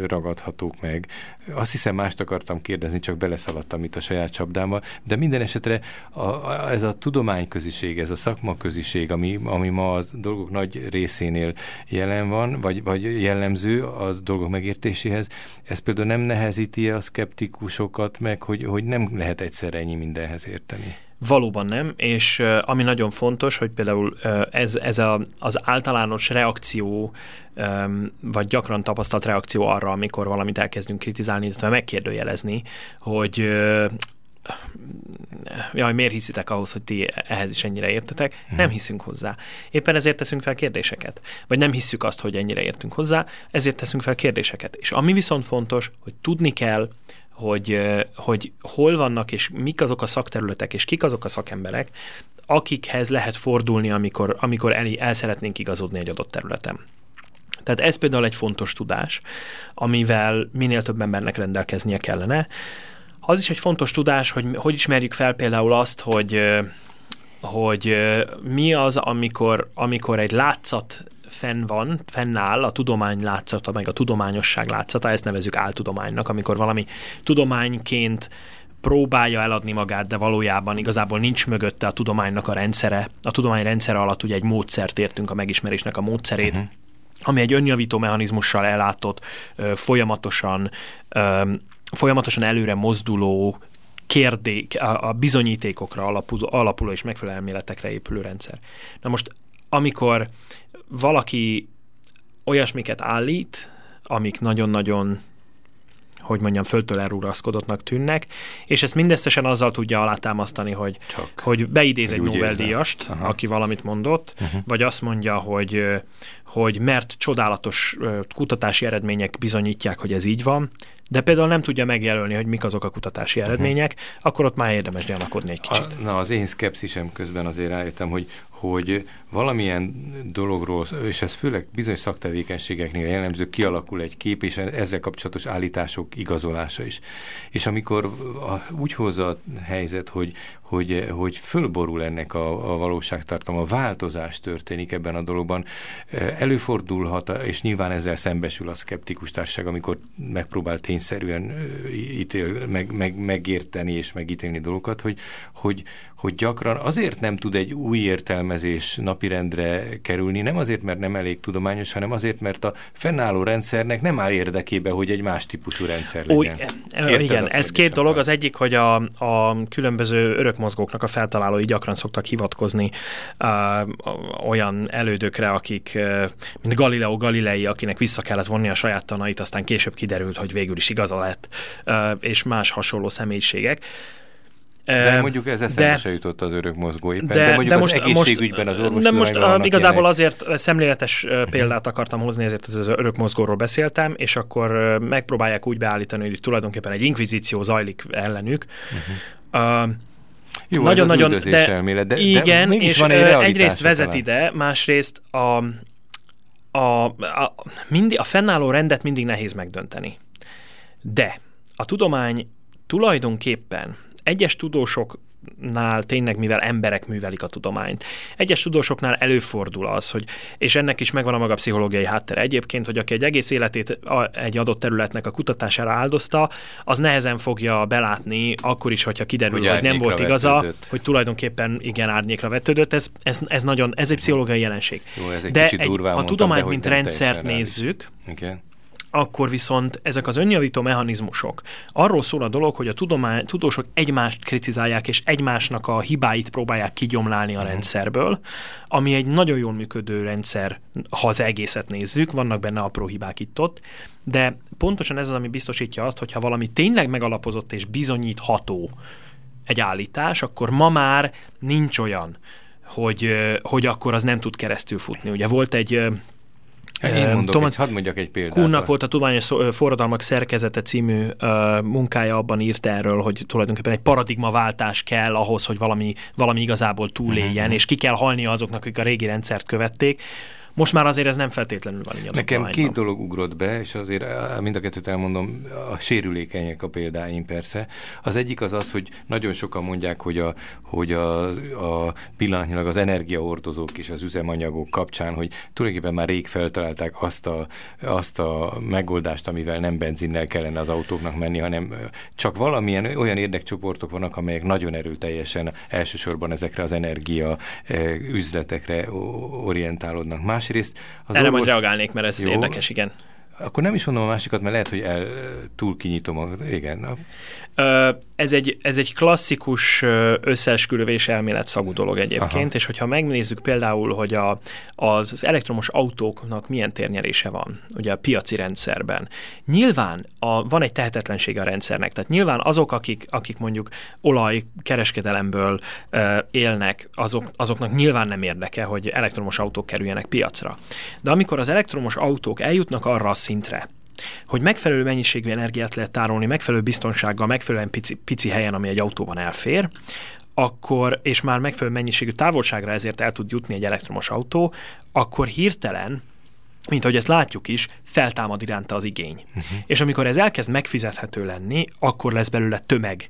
ragadhatók meg. Azt hiszem, mást akartam kérdezni, csak beleszaladtam itt a saját csapdámba, de minden esetre a, a, ez a tudományköziség, ez a szakmaköziség, ami, ami ma a dolgok nagy részénél jelen van, vagy, vagy jellemző a dolgok megértéséhez, ez például nem nehezíti a szkeptikusokat meg, hogy, hogy nem lehet egyszerre ennyi mindenhez érteni.
Valóban nem, és ami nagyon fontos, hogy például ez, ez a, az általános reakció, vagy gyakran tapasztalt reakció arra, amikor valamit elkezdünk kritizálni, illetve megkérdőjelezni, hogy jaj, miért hiszitek ahhoz, hogy ti ehhez is ennyire értetek? Hmm. Nem hiszünk hozzá. Éppen ezért teszünk fel kérdéseket. Vagy nem hisszük azt, hogy ennyire értünk hozzá, ezért teszünk fel kérdéseket. És ami viszont fontos, hogy tudni kell, hogy, hogy hol vannak, és mik azok a szakterületek, és kik azok a szakemberek, akikhez lehet fordulni, amikor, amikor el, el szeretnénk igazodni egy adott területen. Tehát ez például egy fontos tudás, amivel minél több embernek rendelkeznie kellene. Az is egy fontos tudás, hogy hogy ismerjük fel például azt, hogy hogy mi az, amikor, amikor egy látszat fenn van, fennáll a tudomány látszata, meg a tudományosság látszata, ezt nevezük áltudománynak, amikor valami tudományként próbálja eladni magát, de valójában igazából nincs mögötte a tudománynak a rendszere. A tudomány rendszere alatt ugye egy módszert értünk, a megismerésnek a módszerét, uh-huh. ami egy önjavító mechanizmussal ellátott, folyamatosan, folyamatosan előre mozduló, kérdék, a, bizonyítékokra alapuló, alapuló és megfelelő elméletekre épülő rendszer. Na most, amikor valaki olyasmiket állít, amik nagyon-nagyon hogy mondjam, föltől elrúraszkodottnak tűnnek, és ezt mindesztesen azzal tudja alátámasztani, hogy, Csak, hogy beidéz egy Nobel-díjast, aki valamit mondott, uh-huh. vagy azt mondja, hogy, hogy mert csodálatos kutatási eredmények bizonyítják, hogy ez így van, de például nem tudja megjelölni, hogy mik azok a kutatási mhm. eredmények, uh-huh. akkor ott már érdemes gyanakodni egy kicsit.
A, na, az én szkepszisem közben azért rájöttem, hogy, hogy valamilyen dologról, és ez főleg bizonyos szaktevékenységeknél jellemző, kialakul egy kép, és ezzel kapcsolatos állítások igazolása is. És amikor úgy hozza a helyzet, hogy, hogy, hogy fölborul ennek a, a valóságtartalma, a változás történik ebben a dologban, előfordulhat, és nyilván ezzel szembesül a szkeptikus társaság, amikor megpróbál tényszerűen ítél, meg, meg, megérteni és megítélni dolgokat, hogy, hogy, hogy gyakran azért nem tud egy új értelmezés napirendre kerülni, nem azért, mert nem elég tudományos, hanem azért, mert a fennálló rendszernek nem áll érdekébe, hogy egy más típusú rendszer legyen.
Úgy, igen, ez két dolog. Az egyik, hogy a, a különböző örökmozgóknak a feltalálói gyakran szoktak hivatkozni uh, olyan elődökre, akik, uh, mint Galileo Galilei, akinek vissza kellett vonni a saját tanait, aztán később kiderült, hogy végül is igaza lett, uh, és más hasonló személyiségek.
De mondjuk ez eszembe se jutott az örök mozgó éppen, de, de mondjuk de most, az egészségügyben az orvos.
De most a, igazából ilyenek. azért szemléletes uh, példát akartam hozni, ezért az örök mozgóról beszéltem, és akkor uh, megpróbálják úgy beállítani, hogy tulajdonképpen egy inkvizíció zajlik ellenük. Uh-huh. Uh,
jó, nagyon-nagyon, nagyon, de, elmélet, de,
igen, de és van egy egyrészt vezet talán. ide, másrészt a, a, a, mindig, a fennálló rendet mindig nehéz megdönteni. De a tudomány tulajdonképpen egyes tudósoknál tényleg, mivel emberek művelik a tudományt, egyes tudósoknál előfordul az, hogy, és ennek is megvan a maga pszichológiai háttere egyébként, hogy aki egy egész életét egy adott területnek a kutatására áldozta, az nehezen fogja belátni, akkor is, hogyha kiderül, hogy, hogy nem volt igaza, vetődött. hogy tulajdonképpen igen árnyékra vetődött. Ez, ez, ez, nagyon, ez egy pszichológiai jelenség.
Jó, ez egy
de
egy, mondtam,
a tudományt, mint rendszert nézzük,
igen
akkor viszont ezek az önjavító mechanizmusok. Arról szól a dolog, hogy a tudomány, tudósok egymást kritizálják, és egymásnak a hibáit próbálják kigyomlálni a rendszerből, ami egy nagyon jól működő rendszer, ha az egészet nézzük, vannak benne apró hibák itt-ott, de pontosan ez az, ami biztosítja azt, hogyha valami tényleg megalapozott és bizonyítható egy állítás, akkor ma már nincs olyan, hogy, hogy akkor az nem tud keresztül futni. Ugye volt egy
én mondok Thomas egy, hadd mondjak egy példát.
Kuhnnak volt a Tudományos Forradalmak szerkezete című uh, munkája, abban írt erről, hogy tulajdonképpen egy paradigmaváltás kell ahhoz, hogy valami, valami igazából túléljen, uh-huh. és ki kell halnia azoknak, akik a régi rendszert követték. Most már azért ez nem feltétlenül van így
Nekem két dolog ugrott be, és azért mind a kettőt elmondom, a sérülékenyek a példáim persze. Az egyik az az, hogy nagyon sokan mondják, hogy a, hogy a, a pillanatnyilag az energiaordozók és az üzemanyagok kapcsán, hogy tulajdonképpen már rég feltalálták azt a, azt a megoldást, amivel nem benzinnel kellene az autóknak menni, hanem csak valamilyen olyan érdekcsoportok vannak, amelyek nagyon erőteljesen elsősorban ezekre az energia üzletekre orientálódnak. Másrészt
az Erre orvos... majd reagálnék, mert ez Jó. érdekes, igen.
Akkor nem is mondom a másikat, mert lehet, hogy el, túl kinyitom. A, igen. Na.
Ez egy, ez egy klasszikus összeeskülvés elmélet szagú dolog egyébként, Aha. és hogyha megnézzük például, hogy a, az elektromos autóknak milyen térnyerése van, ugye a piaci rendszerben, nyilván a, van egy tehetetlensége a rendszernek, tehát nyilván azok, akik, akik mondjuk olajkereskedelemből élnek, azok, azoknak nyilván nem érdeke, hogy elektromos autók kerüljenek piacra. De amikor az elektromos autók eljutnak arra a szintre, hogy megfelelő mennyiségű energiát lehet tárolni, megfelelő biztonsággal, megfelelően pici, pici helyen, ami egy autóban elfér, akkor, és már megfelelő mennyiségű távolságra ezért el tud jutni egy elektromos autó, akkor hirtelen mint ahogy ezt látjuk is, feltámad iránta az igény. Uh-huh. És amikor ez elkezd megfizethető lenni, akkor lesz belőle tömeg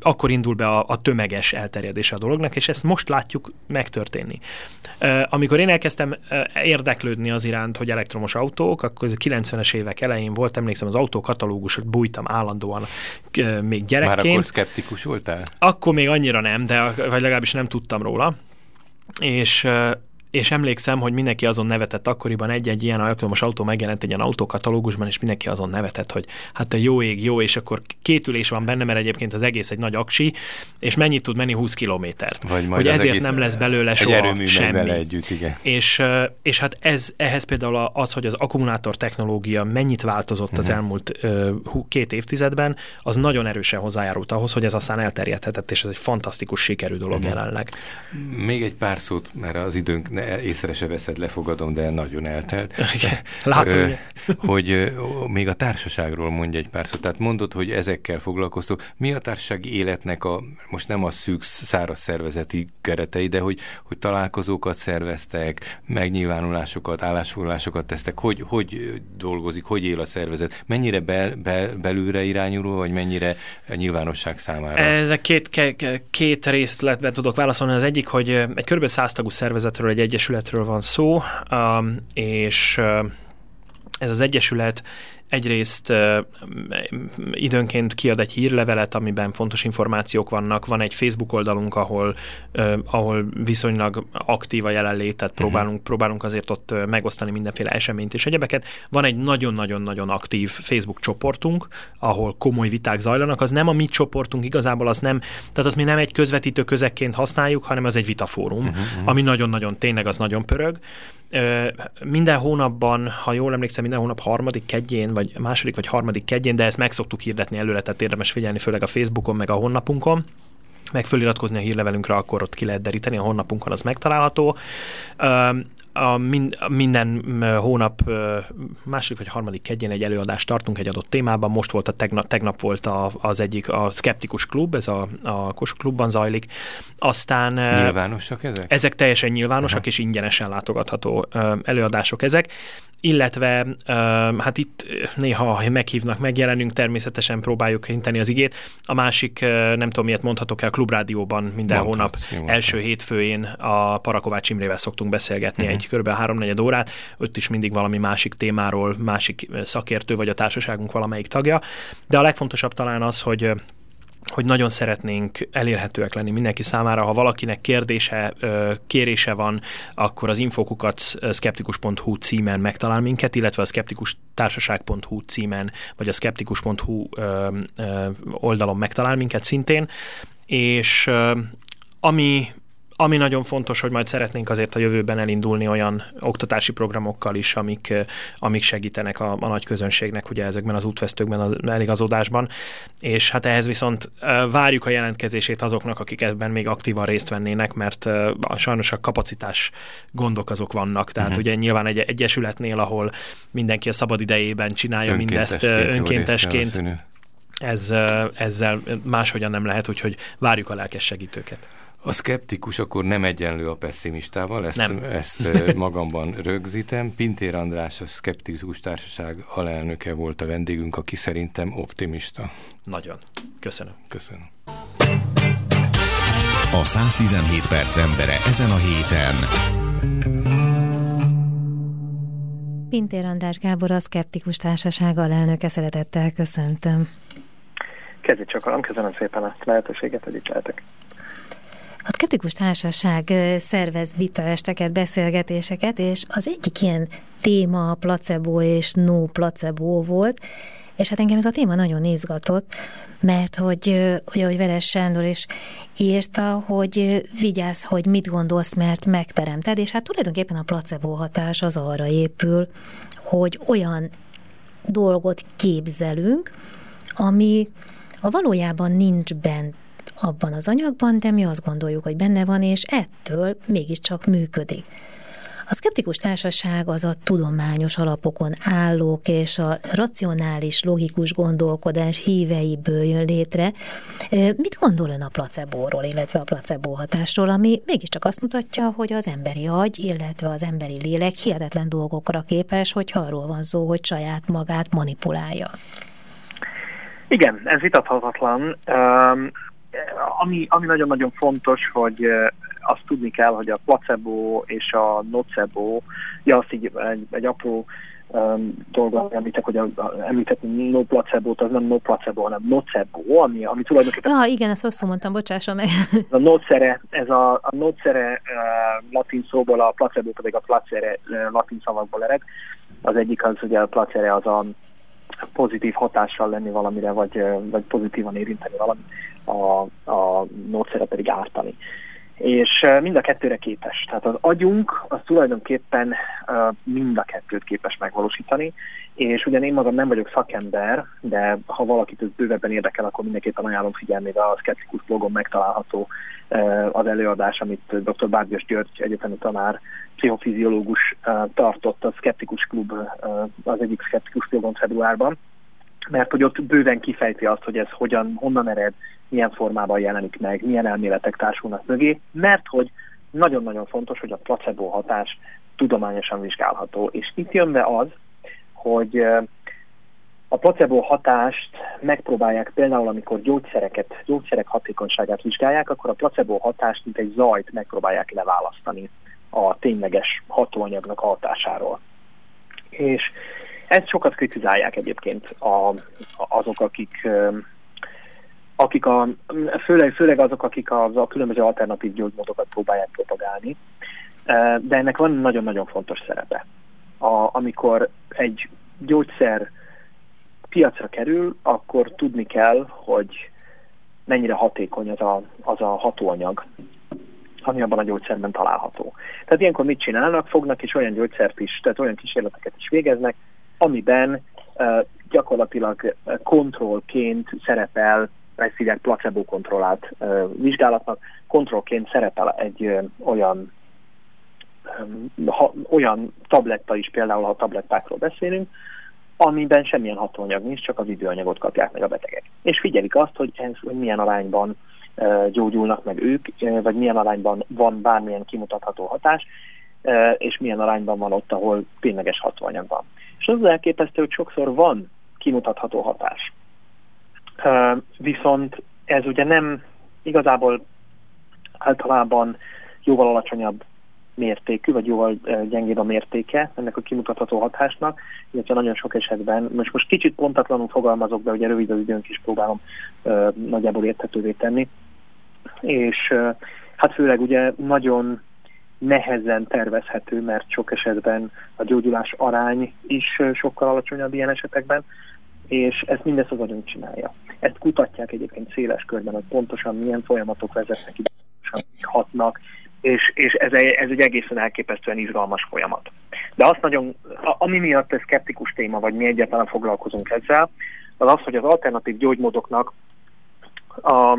akkor indul be a, a tömeges elterjedése a dolognak, és ezt most látjuk megtörténni. Amikor én elkezdtem érdeklődni az iránt, hogy elektromos autók, akkor ez a 90-es évek elején volt, emlékszem, az autókatalógusot bújtam állandóan még gyerekként. Már
akkor szkeptikus voltál?
Akkor még annyira nem, de vagy legalábbis nem tudtam róla. És és emlékszem, hogy mindenki azon nevetett akkoriban egy-egy ilyen elektromos autó megjelent egy ilyen autókatalógusban, és mindenki azon nevetett, hogy hát a jó ég, jó, és akkor két ülés van benne, mert egyébként az egész egy nagy aksi, és mennyit tud menni 20 kilométert. Vagy majd hogy ezért nem lesz belőle soha semmi.
együtt, igen.
És, és hát ez, ehhez például az, hogy az akkumulátor technológia mennyit változott uh-huh. az mhm. elmúlt uh, két évtizedben, az nagyon erősen hozzájárult ahhoz, hogy ez aztán elterjedhetett, és ez egy fantasztikus sikerű dolog uh-huh. jelenleg.
Még egy pár szót, mert az időnk ne észre se veszed, lefogadom, de nagyon eltelt.
Látom,
hogy még a társaságról mondja egy pár szót. Tehát mondod, hogy ezekkel foglalkoztok. Mi a társasági életnek a, most nem a szűk, száraz szervezeti keretei, de hogy, hogy találkozókat szerveztek, megnyilvánulásokat, állásfoglalásokat tesztek, hogy, hogy dolgozik, hogy él a szervezet, mennyire bel, bel, belülre irányuló, vagy mennyire nyilvánosság számára?
Ezek két, két részletben tudok válaszolni. Az egyik, hogy egy kb. száztagú szervezetről, egy egyesületről van szó, um, és uh, ez az egyesület egyrészt uh, időnként kiad egy hírlevelet, amiben fontos információk vannak. Van egy Facebook oldalunk, ahol, uh, ahol viszonylag aktív a jelenlét, tehát uh-huh. próbálunk, próbálunk azért ott megosztani mindenféle eseményt és egyebeket. Van egy nagyon-nagyon-nagyon aktív Facebook csoportunk, ahol komoly viták zajlanak. Az nem a mi csoportunk, igazából az nem, tehát az mi nem egy közvetítő közekként használjuk, hanem az egy vitafórum, uh-huh. ami nagyon-nagyon tényleg az nagyon pörög. Minden hónapban, ha jól emlékszem, minden hónap harmadik kedjén, vagy második vagy harmadik kedjén, de ezt meg szoktuk hirdetni előle, tehát érdemes figyelni, főleg a Facebookon, meg a honlapunkon. Meg föliratkozni a hírlevelünkre, akkor ott ki lehet deríteni, a honlapunkon az megtalálható a minden hónap második vagy harmadik kedjén egy előadást tartunk egy adott témában. Most volt a tegnap, tegnap volt a, az egyik a Skeptikus Klub, ez a, a Kossuth Klubban zajlik. Aztán...
Nyilvánosak ezek?
Ezek teljesen nyilvánosak Aha. és ingyenesen látogatható előadások ezek illetve hát itt néha meghívnak, megjelenünk, természetesen próbáljuk hinteni az igét. A másik, nem tudom miért mondhatok el, Klubrádióban minden Mondhatsz, hónap első hétfőjén a Parakovács Imrével szoktunk beszélgetni uh-huh. Egy kb. háromnegyed órát, ott is mindig valami másik témáról, másik szakértő vagy a társaságunk valamelyik tagja. De a legfontosabb talán az, hogy hogy nagyon szeretnénk elérhetőek lenni mindenki számára. Ha valakinek kérdése, kérése van, akkor az infokukat skeptikus.hu címen megtalál minket, illetve a skeptikustársaság.hu címen, vagy a skeptikus.hu oldalon megtalál minket szintén. És ami ami nagyon fontos, hogy majd szeretnénk azért a jövőben elindulni olyan oktatási programokkal is, amik, amik segítenek a, a nagy közönségnek ugye ezekben az útvesztőkben, az eligazodásban, és hát ehhez viszont várjuk a jelentkezését azoknak, akik ebben még aktívan részt vennének, mert sajnos a kapacitás gondok azok vannak, tehát uh-huh. ugye nyilván egy egyesületnél, ahol mindenki a szabad idejében csinálja mindezt önkéntesként, ez, ezzel máshogyan nem lehet, úgyhogy várjuk a lelkes segítőket.
A szkeptikus akkor nem egyenlő a pessimistával, ezt,
nem.
ezt magamban rögzítem. Pintér András, a Szkeptikus Társaság alelnöke volt a vendégünk, aki szerintem optimista.
Nagyon. Köszönöm.
Köszönöm.
A 117 perc embere ezen a héten.
Pintér András Gábor, a Szkeptikus Társaság alelnöke, szeretettel köszöntöm.
Kezdjük csak, köszönöm szépen a lehetőséget, hogy itt lehetek.
A Skeptikus Társaság szervez vitaesteket, beszélgetéseket, és az egyik ilyen téma a placebo és no placebo volt, és hát engem ez a téma nagyon izgatott, mert hogy, hogy ahogy Veres Sándor is írta, hogy vigyázz, hogy mit gondolsz, mert megteremted, és hát tulajdonképpen a placebo hatás az arra épül, hogy olyan dolgot képzelünk, ami a valójában nincs bent abban az anyagban, de mi azt gondoljuk, hogy benne van, és ettől mégiscsak működik. A szkeptikus társaság az a tudományos alapokon állók és a racionális, logikus gondolkodás híveiből jön létre. Mit gondol ön a placebóról, illetve a placebo hatásról, ami mégiscsak azt mutatja, hogy az emberi agy, illetve az emberi lélek hihetetlen dolgokra képes, hogyha arról van szó, hogy saját magát manipulálja.
Igen, ez vitathatatlan. Um, ami, ami nagyon-nagyon fontos, hogy azt tudni kell, hogy a placebo és a nocebo, ja, azt így egy, egy apró um, dolgot említek, hogy a, a, említeni no placebo az nem no placebo, hanem nocebo, ami, ami tulajdonképpen...
Ja, igen, ezt rosszul mondtam, bocsássa meg.
A nocere, ez a, a nocere uh, latin szóból, a placebo pedig a placere uh, latin szavakból ered. Az egyik az, ugye a placere az a pozitív hatással lenni valamire, vagy, vagy pozitívan érinteni valamit, a, a nótszere pedig ártani. És mind a kettőre képes. Tehát az agyunk az tulajdonképpen mind a kettőt képes megvalósítani, és ugyan én magam nem vagyok szakember, de ha valakit ez bővebben érdekel, akkor mindenképpen ajánlom figyelmébe a Skeptikus blogon megtalálható az előadás, amit dr. Bárgyos György egyetemi tanár, pszichofiziológus tartott a Skeptikus Klub, az egyik Skeptikus blogon februárban, mert hogy ott bőven kifejti azt, hogy ez hogyan, honnan ered, milyen formában jelenik meg, milyen elméletek társulnak mögé, mert hogy nagyon-nagyon fontos, hogy a placebo hatás tudományosan vizsgálható. És itt jön be az, hogy a placebo hatást megpróbálják például, amikor gyógyszereket, gyógyszerek hatékonyságát vizsgálják, akkor a placebo hatást, mint egy zajt megpróbálják leválasztani a tényleges hatóanyagnak a hatásáról. És ezt sokat kritizálják egyébként a, azok, akik akik a, főleg, főleg azok, akik a, a különböző alternatív gyógymódokat próbálják propagálni, de ennek van nagyon-nagyon fontos szerepe. A, amikor egy gyógyszer piacra kerül, akkor tudni kell, hogy mennyire hatékony az a, az a hatóanyag, ami abban a gyógyszerben található. Tehát ilyenkor mit csinálnak? Fognak és olyan gyógyszert is, tehát olyan kísérleteket is végeznek, amiben uh, gyakorlatilag kontrollként szerepel, ezt hívják placebo kontrollált uh, vizsgálatnak, kontrollként szerepel egy uh, olyan ha, olyan tabletta is, például ha tablettákról beszélünk, amiben semmilyen hatóanyag nincs, csak az időanyagot kapják meg a betegek. És figyelik azt, hogy ez hogy milyen arányban gyógyulnak meg ők, vagy milyen arányban van bármilyen kimutatható hatás, és milyen arányban van ott, ahol tényleges hatóanyag van. És az elképesztő, hogy sokszor van kimutatható hatás. Viszont ez ugye nem igazából általában jóval alacsonyabb mértékű, vagy jóval gyengébb a mértéke ennek a kimutatható hatásnak, illetve nagyon sok esetben, most most kicsit pontatlanul fogalmazok, de ugye rövid az időnk is próbálom uh, nagyjából érthetővé tenni, és uh, hát főleg ugye nagyon nehezen tervezhető, mert sok esetben a gyógyulás arány is sokkal alacsonyabb ilyen esetekben, és ezt mindezt az agyunk csinálja. Ezt kutatják egyébként széles körben, hogy pontosan milyen folyamatok vezetnek ide, hatnak, és, és ez, egy, ez egy egészen elképesztően izgalmas folyamat. De azt nagyon, ami miatt ez szkeptikus téma, vagy mi egyáltalán foglalkozunk ezzel, az az, hogy az alternatív gyógymódoknak a,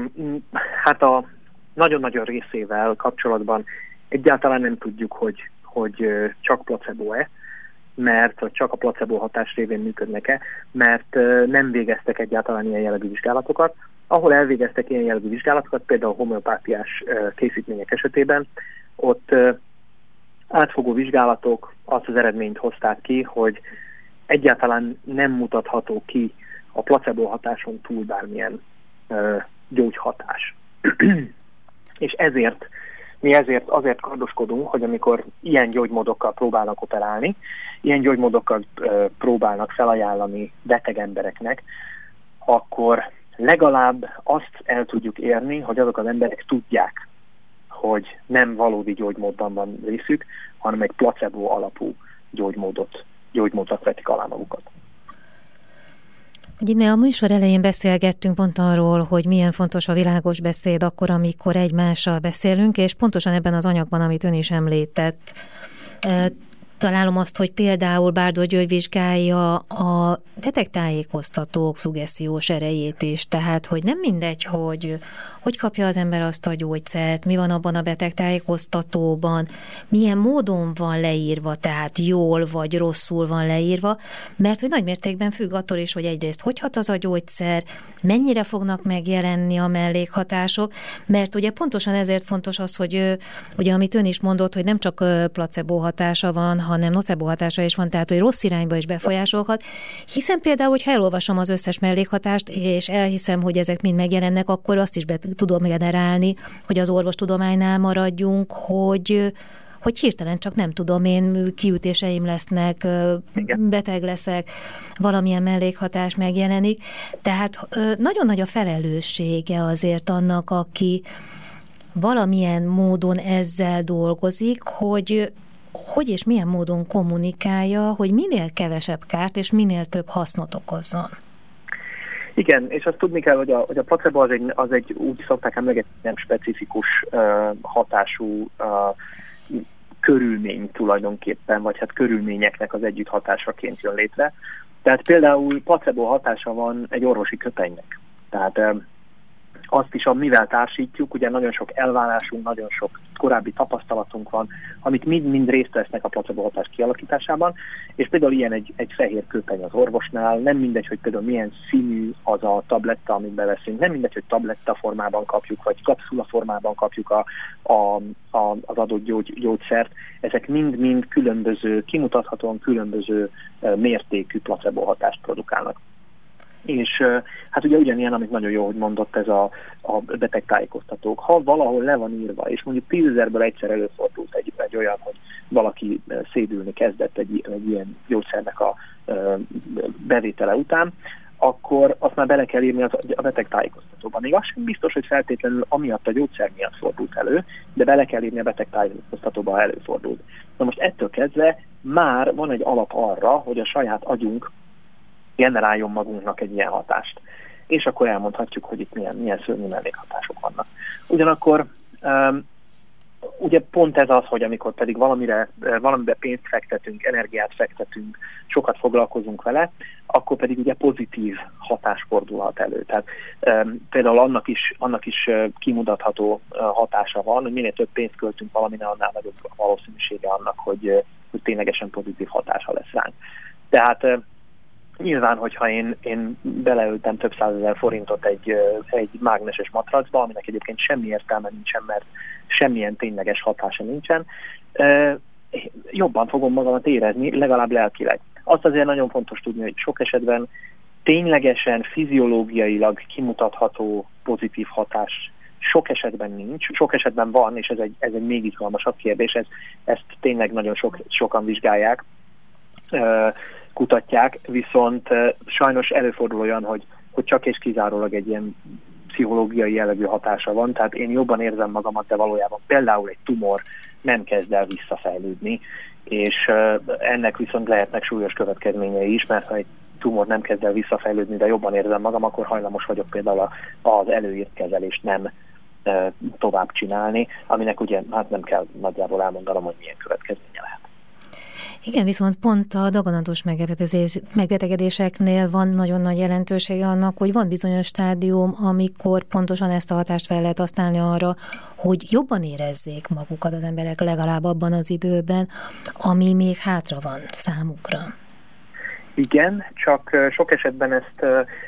hát a nagyon-nagyon részével kapcsolatban egyáltalán nem tudjuk, hogy, hogy csak placebo-e, mert csak a placebo hatás révén működnek-e, mert nem végeztek egyáltalán ilyen jellegű vizsgálatokat, ahol elvégeztek ilyen jellegű vizsgálatokat, például homeopátiás készítmények esetében, ott átfogó vizsgálatok azt az eredményt hozták ki, hogy egyáltalán nem mutatható ki a placebo hatáson túl bármilyen gyógyhatás. és ezért mi ezért azért kardoskodunk, hogy amikor ilyen gyógymódokkal próbálnak operálni, ilyen gyógymódokkal próbálnak felajánlani beteg embereknek, akkor legalább azt el tudjuk érni, hogy azok az emberek tudják, hogy nem valódi gyógymódban van részük, hanem egy placebo alapú gyógymódot, gyógymódot vetik alá magukat.
Ugye a műsor elején beszélgettünk pont arról, hogy milyen fontos a világos beszéd akkor, amikor egymással beszélünk, és pontosan ebben az anyagban, amit ön is említett, találom azt, hogy például Bárdó György vizsgálja a betegtájékoztatók szugessziós erejét is, tehát hogy nem mindegy, hogy hogy kapja az ember azt a gyógyszert, mi van abban a betegtájékoztatóban, milyen módon van leírva, tehát jól vagy rosszul van leírva, mert hogy nagy mértékben függ attól is, hogy egyrészt hogy hat az a gyógyszer, mennyire fognak megjelenni a mellékhatások, mert ugye pontosan ezért fontos az, hogy ugye amit ön is mondott, hogy nem csak placebo hatása van, hanem nocebo hatása is van, tehát hogy rossz irányba is befolyásolhat, hiszen például, hogyha elolvasom az összes mellékhatást, és elhiszem, hogy ezek mind megjelennek, akkor azt is be tudom generálni, hogy az orvostudománynál maradjunk, hogy hogy hirtelen csak nem tudom, én kiütéseim lesznek, Igen. beteg leszek, valamilyen mellékhatás megjelenik. Tehát nagyon nagy a felelőssége azért annak, aki valamilyen módon ezzel dolgozik, hogy hogy és milyen módon kommunikálja, hogy minél kevesebb kárt és minél több hasznot okozzon.
Igen, és azt tudni kell, hogy a, hogy a placebo az egy, az egy úgy szokták emlegetni, nem specifikus uh, hatású uh, körülmény tulajdonképpen, vagy hát körülményeknek az együtt hatásaként jön létre. Tehát például placebo hatása van egy orvosi köpenynek. Tehát azt is, amivel társítjuk, ugye nagyon sok elvárásunk, nagyon sok korábbi tapasztalatunk van, amik mind-mind részt vesznek a placebo hatás kialakításában, és például ilyen egy, egy fehér köpeny az orvosnál, nem mindegy, hogy például milyen színű az a tabletta, amit beveszünk, nem mindegy, hogy tabletta formában kapjuk, vagy kapszula formában kapjuk a, a, a, az adott gyógy, gyógyszert, ezek mind-mind különböző, kimutathatóan különböző mértékű placebo hatást produkálnak. És hát ugye ugyanilyen, amit nagyon jó, hogy mondott ez a, a betegtájékoztatók. Ha valahol le van írva, és mondjuk tízezerből egyszer előfordult egy, egy olyan, hogy valaki szédülni kezdett egy, egy ilyen gyógyszernek a bevétele után, akkor azt már bele kell írni az, a betegtájékoztatóban. Még az sem biztos, hogy feltétlenül amiatt a gyógyszer miatt fordult elő, de bele kell írni a betegtájékoztatóban előfordult. Na most ettől kezdve már van egy alap arra, hogy a saját agyunk generáljon magunknak egy ilyen hatást. És akkor elmondhatjuk, hogy itt milyen, milyen szörnyű mellékhatások vannak. Ugyanakkor um, ugye pont ez az, hogy amikor pedig valamire, valamire pénzt fektetünk, energiát fektetünk, sokat foglalkozunk vele, akkor pedig ugye pozitív hatás fordulhat elő. Tehát um, például annak is, annak is kimutatható uh, hatása van, hogy minél több pénzt költünk valamire, annál nagyobb valószínűsége annak, hogy, hogy ténylegesen pozitív hatása lesz ránk. Tehát Nyilván, hogyha én, én beleöltem több százezer forintot egy, egy mágneses matracba, aminek egyébként semmi értelme nincsen, mert semmilyen tényleges hatása nincsen, jobban fogom magamat érezni, legalább lelkileg. Azt azért nagyon fontos tudni, hogy sok esetben ténylegesen fiziológiailag kimutatható pozitív hatás sok esetben nincs, sok esetben van, és ez egy, ez egy még izgalmasabb kérdés, ez, ezt tényleg nagyon sok, sokan vizsgálják kutatják, viszont sajnos előfordul olyan, hogy, hogy csak és kizárólag egy ilyen pszichológiai jellegű hatása van, tehát én jobban érzem magamat, de valójában például egy tumor nem kezd el visszafejlődni, és ennek viszont lehetnek súlyos következményei is, mert ha egy tumor nem kezd el visszafejlődni, de jobban érzem magam, akkor hajlamos vagyok például az előírt kezelést nem tovább csinálni, aminek ugye hát nem kell nagyjából elmondanom, hogy milyen következménye lehet.
Igen, viszont pont a daganatos megbetegedéseknél van nagyon nagy jelentősége annak, hogy van bizonyos stádium, amikor pontosan ezt a hatást fel lehet használni arra, hogy jobban érezzék magukat az emberek legalább abban az időben, ami még hátra van számukra.
Igen, csak sok esetben ezt,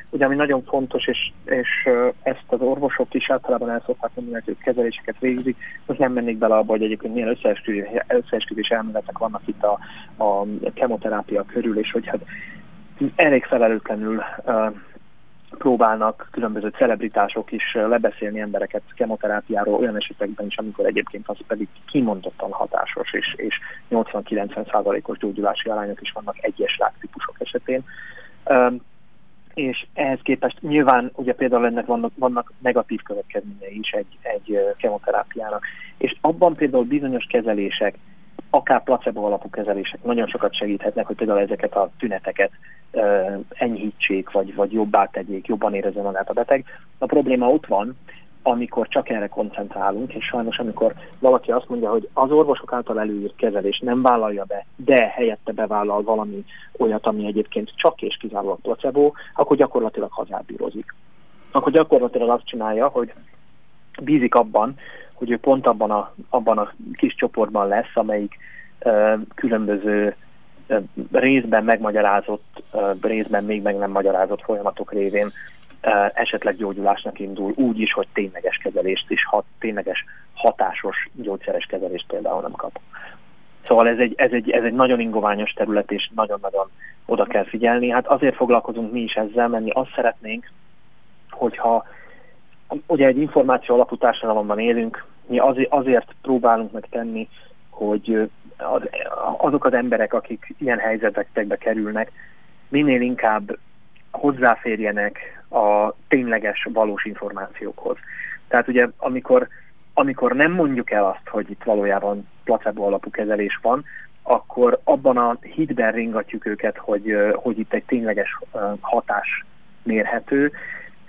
ugye ami nagyon fontos, és, és ezt az orvosok is általában el szokták mondani, hogy kezeléseket végzik, most nem mennék bele abba, hogy egyébként milyen összeesküvés, összeesküvés elméletek vannak itt a, a kemoterápia körül, és hogy hát elég felelőtlenül próbálnak különböző celebritások is lebeszélni embereket kemoterápiáról olyan esetekben is, amikor egyébként az pedig kimondottan hatásos, és, és 80-90 százalékos gyógyulási arányok is vannak egyes ráktípusok esetén. és ehhez képest nyilván ugye például ennek vannak, vannak negatív következményei is egy, egy kemoterápiának. És abban például bizonyos kezelések, akár placebo alapú kezelések nagyon sokat segíthetnek, hogy például ezeket a tüneteket uh, enyhítsék, vagy, vagy jobbá tegyék, jobban érezze magát a beteg. A probléma ott van, amikor csak erre koncentrálunk, és sajnos amikor valaki azt mondja, hogy az orvosok által előírt kezelés nem vállalja be, de helyette bevállal valami olyat, ami egyébként csak és kizárólag placebo, akkor gyakorlatilag hazárbírozik. Akkor gyakorlatilag azt csinálja, hogy bízik abban, hogy ő pont abban a, abban a kis csoportban lesz, amelyik uh, különböző uh, részben megmagyarázott, uh, részben még meg nem magyarázott folyamatok révén uh, esetleg gyógyulásnak indul, úgy is, hogy tényleges kezelést is, hat, tényleges hatásos gyógyszeres kezelést például nem kap. Szóval ez egy, ez, egy, ez egy nagyon ingoványos terület, és nagyon-nagyon oda kell figyelni. Hát azért foglalkozunk mi is ezzel, mert mi azt szeretnénk, hogyha ugye egy információ alapú társadalomban élünk, mi azért, próbálunk meg tenni, hogy az, azok az emberek, akik ilyen helyzetekbe kerülnek, minél inkább hozzáférjenek a tényleges, valós információkhoz. Tehát ugye, amikor, amikor nem mondjuk el azt, hogy itt valójában placebo alapú kezelés van, akkor abban a hitben ringatjuk őket, hogy, hogy itt egy tényleges hatás mérhető,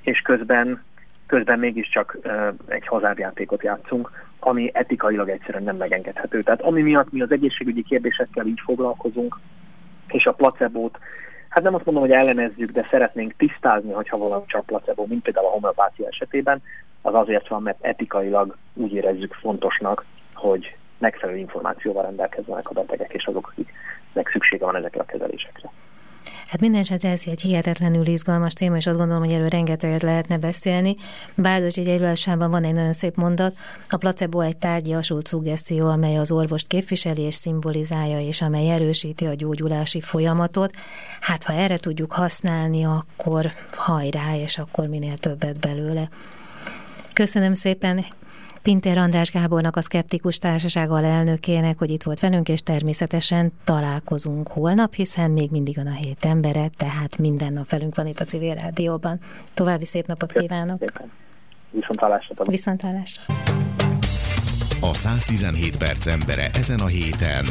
és közben közben mégiscsak egy hazárjátékot játszunk, ami etikailag egyszerűen nem megengedhető. Tehát ami miatt mi az egészségügyi kérdésekkel így foglalkozunk, és a placebót, hát nem azt mondom, hogy ellenezzük, de szeretnénk tisztázni, hogyha valami csak placebo, mint például a homeopátia esetében, az azért van, mert etikailag úgy érezzük fontosnak, hogy megfelelő információval rendelkezzenek a betegek és azok, akiknek szüksége van ezekre a kezelésekre.
Hát minden esetre ez egy hihetetlenül izgalmas téma, és azt gondolom, hogy erről rengeteget lehetne beszélni. Bárdos egy előadásában van egy nagyon szép mondat, a placebo egy tárgyasult szuggesztió, amely az orvost képviseli és szimbolizálja, és amely erősíti a gyógyulási folyamatot. Hát ha erre tudjuk használni, akkor hajrá, és akkor minél többet belőle. Köszönöm szépen Pintér András Gábornak, a Szkeptikus Társaság alelnökének, hogy itt volt velünk, és természetesen találkozunk holnap, hiszen még mindig van a hét embere, tehát minden nap velünk van itt a Civil Rádióban. További szép napot kívánok!
Viszontlátásra!
Viszontlátásra!
A 117 perc embere ezen a héten.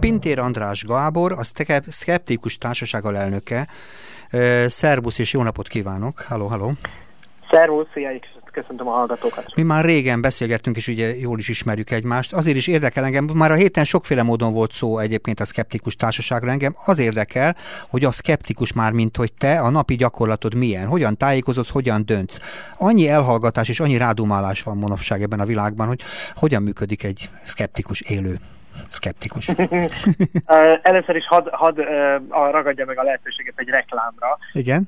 Pintér András Gábor, a Szkeptikus Társaság alelnöke. Szerbusz és jó napot kívánok! Halló, halló!
Szervusz, szia, köszöntöm a hallgatókat.
Mi már régen beszélgettünk, és ugye jól is ismerjük egymást. Azért is érdekel engem, már a héten sokféle módon volt szó egyébként a szkeptikus társaságra. Engem az érdekel, hogy a szkeptikus már, mint hogy te, a napi gyakorlatod milyen, hogyan tájékozod, hogyan döntsz. Annyi elhallgatás és annyi rádumálás van manapság ebben a világban, hogy hogyan működik egy szkeptikus élő szkeptikus.
Először is hadd had, ragadja meg a lehetőséget egy reklámra.
Igen.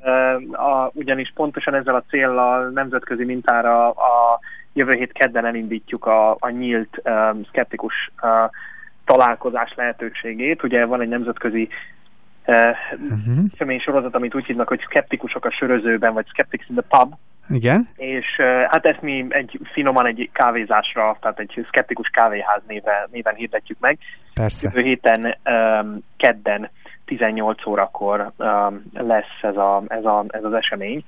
A, ugyanis pontosan ezzel a céllal nemzetközi mintára a jövő hét kedden elindítjuk a, a nyílt um, szkeptikus uh, találkozás lehetőségét. Ugye van egy nemzetközi uh-huh. sorozat, amit úgy hívnak, hogy szkeptikusok a sörözőben, vagy skeptics in the pub.
Igen.
És hát ezt mi egy finoman egy kávézásra, tehát egy szkeptikus kávéház néven, néven hirdetjük meg.
Persze.
Jövő héten um, kedden 18 órakor um, lesz ez, a, ez, a, ez az esemény.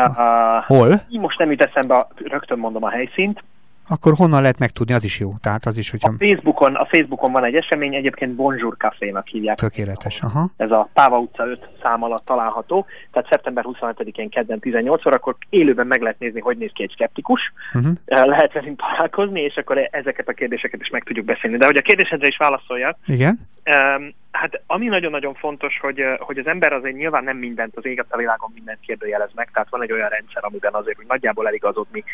Uh, Hol?
Most nem jut eszembe, rögtön mondom a helyszínt
akkor honnan lehet megtudni, az is jó. Tehát az is, hogyha...
A Facebookon, a Facebookon van egy esemény, egyébként Bonjour Café-nak hívják.
Tökéletes, aha.
Ez a Páva utca 5 szám alatt található, tehát szeptember 27-én kedden 18 órakor élőben meg lehet nézni, hogy néz ki egy skeptikus, uh-huh. lehet velünk találkozni, és akkor ezeket a kérdéseket is meg tudjuk beszélni. De hogy a kérdésedre is válaszoljak.
Igen.
Um, Hát ami nagyon-nagyon fontos, hogy, hogy az ember azért nyilván nem mindent, az éget a világon mindent kérdőjelez meg, tehát van egy olyan rendszer, amiben azért hogy nagyjából eligazodni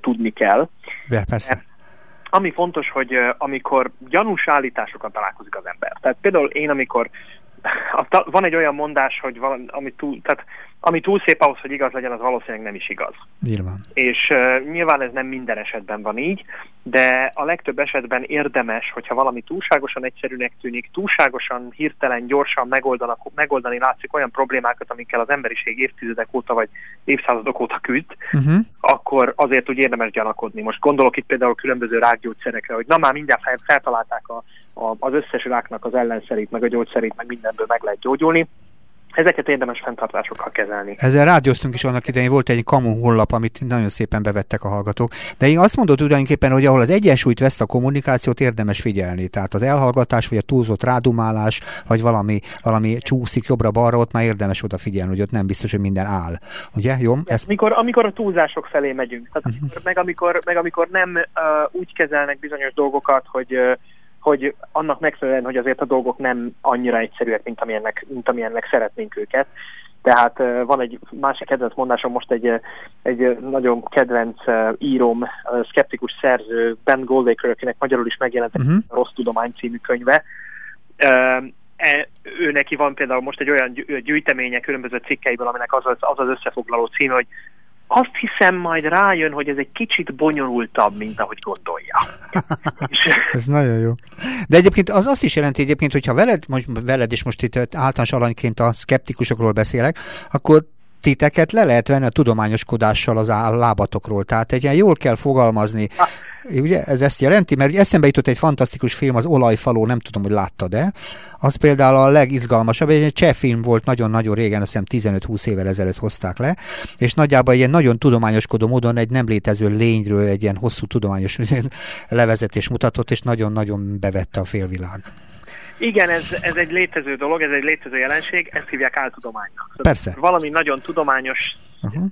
tudni kell.
De, persze.
ami fontos, hogy amikor gyanús állításokat találkozik az ember. Tehát például én, amikor van egy olyan mondás, hogy van, ami, túl, tehát, ami túl szép ahhoz, hogy igaz legyen, az valószínűleg nem is igaz.
Nyilván.
És uh, nyilván ez nem minden esetben van így, de a legtöbb esetben érdemes, hogyha valami túlságosan egyszerűnek tűnik, túlságosan hirtelen, gyorsan megoldanak, megoldani látszik olyan problémákat, amikkel az emberiség évtizedek óta vagy évszázadok óta küzd, uh-huh. akkor azért úgy érdemes gyanakodni. Most gondolok itt például különböző rákgyógyszerekre, hogy na már mindjárt feltalálták a a, az összes ráknak az ellenszerét, meg a gyógyszerét, meg mindenből meg lehet gyógyulni. Ezeket érdemes fenntartásokkal kezelni.
Ezzel rádióztunk is annak idején, volt egy kamu honlap, amit nagyon szépen bevettek a hallgatók. De én azt mondod tulajdonképpen, hogy ahol az egyensúlyt veszt a kommunikációt, érdemes figyelni. Tehát az elhallgatás, vagy a túlzott rádumálás, vagy valami, valami csúszik jobbra-balra, ott már érdemes odafigyelni, hogy ott nem biztos, hogy minden áll. Ugye? Jó?
Ez... Amikor, amikor a túlzások felé megyünk. Tehát, uh-huh. meg, amikor, meg amikor nem uh, úgy kezelnek bizonyos dolgokat, hogy uh, hogy annak megfelelően, hogy azért a dolgok nem annyira egyszerűek, mint amilyennek, mint amilyennek szeretnénk őket. Tehát van egy másik kedvenc mondásom, most egy, egy nagyon kedvenc íróm, szkeptikus szerző, Ben Goldacre, akinek magyarul is megjelent uh-huh. a Rossz Tudomány című könyve. E, ő neki van például most egy olyan gyűjteménye különböző cikkeiből, aminek az az, az, az összefoglaló cím, hogy azt hiszem majd rájön, hogy ez egy kicsit bonyolultabb, mint ahogy gondolja.
ez nagyon jó. De egyébként az azt is jelenti egyébként, hogyha veled, most veled és most itt általános alanyként a szkeptikusokról beszélek, akkor titeket le lehet venni a tudományoskodással az lábatokról. Tehát egy ilyen jól kell fogalmazni. Ugye ez ezt jelenti? Mert eszembe jutott egy fantasztikus film, az Olajfaló, nem tudom, hogy láttad-e. Az például a legizgalmasabb, egy cseh film volt nagyon-nagyon régen, azt hiszem 15-20 évvel ezelőtt hozták le, és nagyjából ilyen nagyon tudományoskodó módon egy nem létező lényről egy ilyen hosszú tudományos levezetés mutatott, és nagyon-nagyon bevette a félvilág.
Igen, ez, ez egy létező dolog, ez egy létező jelenség, ezt hívják áltudománynak.
Persze.
Valami nagyon tudományos uh-huh.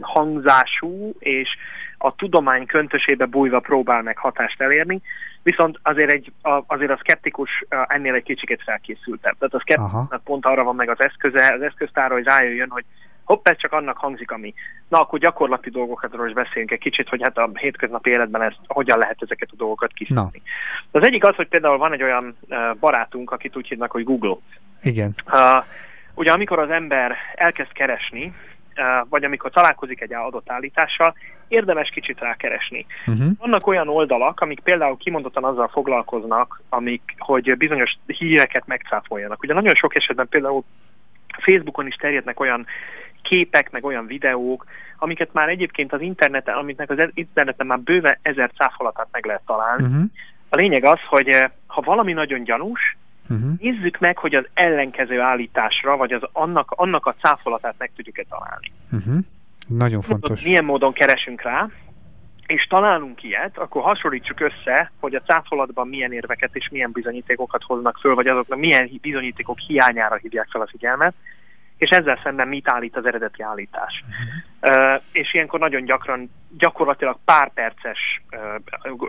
hangzású, és a tudomány köntösébe bújva próbál meg hatást elérni, viszont azért, egy, a, azért a szkeptikus ennél egy kicsikét felkészültebb. Tehát a szkeptikusnak pont arra van meg az eszköze, az eszköztára, hogy rájöjjön, hogy hopp, ez csak annak hangzik, ami. Na, akkor gyakorlati dolgokról is beszéljünk egy kicsit, hogy hát a hétköznapi életben ezt, hogyan lehet ezeket a dolgokat kiszűrni. Az egyik az, hogy például van egy olyan barátunk, akit úgy hívnak, hogy Google.
Igen.
Uh, ugye amikor az ember elkezd keresni, vagy amikor találkozik egy adott állítással, érdemes kicsit rákeresni. Uh-huh. Vannak olyan oldalak, amik például kimondottan azzal foglalkoznak, amik, hogy bizonyos híreket megcáfoljanak. Ugye nagyon sok esetben például Facebookon is terjednek olyan képek, meg olyan videók, amiket már egyébként az interneten, amiknek az interneten már bőve ezer cáfolatát meg lehet találni. Uh-huh. A lényeg az, hogy ha valami nagyon gyanús, uh-huh. nézzük meg, hogy az ellenkező állításra, vagy az annak, annak a cáfolatát meg tudjuk-e találni.
Uh-huh. Nagyon fontos.
Milyen módon keresünk rá, és találunk ilyet, akkor hasonlítsuk össze, hogy a cáfolatban milyen érveket és milyen bizonyítékokat hoznak föl, vagy azoknak milyen bizonyítékok hiányára hívják fel a figyelmet, és ezzel szemben mit állít az eredeti állítás. Uh-huh. És ilyenkor nagyon gyakran, gyakorlatilag pár perces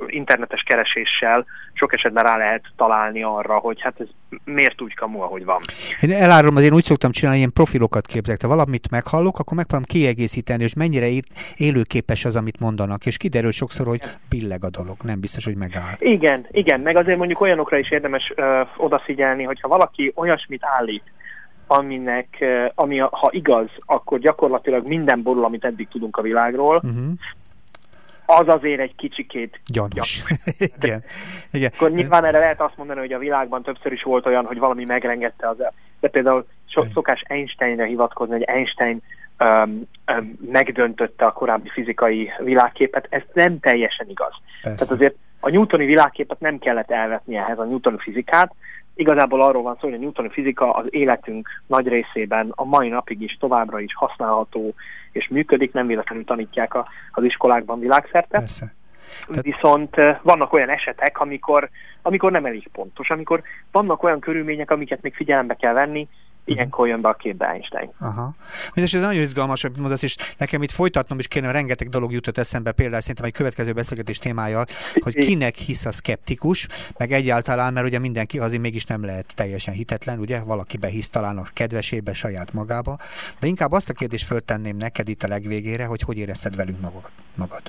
internetes kereséssel sok esetben rá lehet találni arra, hogy hát ez miért úgy kamu, ahogy van.
Én elárulom, hogy én úgy szoktam csinálni, ilyen profilokat képzelek. Ha valamit meghallok, akkor megpróbálom kiegészíteni, és mennyire élőképes az, amit mondanak. És kiderül sokszor, hogy pilleg a dolog, nem biztos, hogy megáll.
Igen, igen, meg azért mondjuk olyanokra is érdemes uh, odafigyelni, hogyha valaki olyasmit állít, aminek, ami ha igaz, akkor gyakorlatilag minden borul, amit eddig tudunk a világról, uh-huh. az azért egy kicsikét
gyanús. igen. igen.
Akkor nyilván erre lehet azt mondani, hogy a világban többször is volt olyan, hogy valami megrengette az de például so, szokás Einsteinre hivatkozni, hogy Einstein um, um, megdöntötte a korábbi fizikai világképet, ez nem teljesen igaz. Persze. Tehát azért a newtoni világképet nem kellett elvetni ehhez a newtoni fizikát, Igazából arról van szó, hogy a newtoni fizika az életünk nagy részében a mai napig is továbbra is használható és működik, nem véletlenül tanítják a, az iskolákban világszerte.
Persze.
Tehát... Viszont vannak olyan esetek, amikor, amikor nem elég pontos, amikor vannak olyan körülmények, amiket még figyelembe kell venni, Ilyenkor jön be a képbe Einstein.
Aha. Mindes, ez nagyon izgalmas, amit mondasz, és nekem itt folytatnom is kéne, rengeteg dolog jutott eszembe, például szerintem egy következő beszélgetés témája, hogy kinek hisz a szkeptikus, meg egyáltalán, mert ugye mindenki azért mégis nem lehet teljesen hitetlen, ugye, valaki behisz talán a kedvesébe, saját magába, de inkább azt a kérdést föltenném neked itt a legvégére, hogy hogy érezted velünk magad. magad.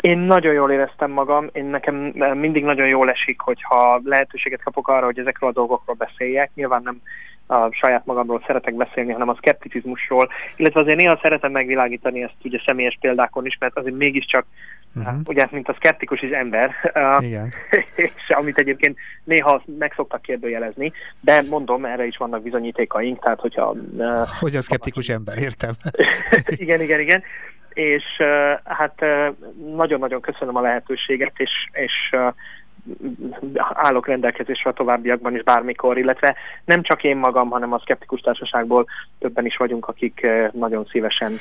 Én nagyon jól éreztem magam, én nekem mindig nagyon jól esik, hogyha lehetőséget kapok arra, hogy ezekről a dolgokról beszéljek. Nyilván nem a saját magamról szeretek beszélni, hanem a szkepticizmusról, illetve azért néha szeretem megvilágítani ezt ugye személyes példákon is, mert azért mégiscsak Uh-huh. Ugye, mint a szkeptikus is ember, Igen. és amit egyébként néha meg szoktak kérdőjelezni, de mondom, erre is vannak bizonyítékaink, tehát hogyha...
Hogy a szkeptikus ember, értem.
igen, igen, igen és hát nagyon-nagyon köszönöm a lehetőséget, és, és állok rendelkezésre a továbbiakban is bármikor, illetve nem csak én magam, hanem a Skeptikus Társaságból többen is vagyunk, akik nagyon szívesen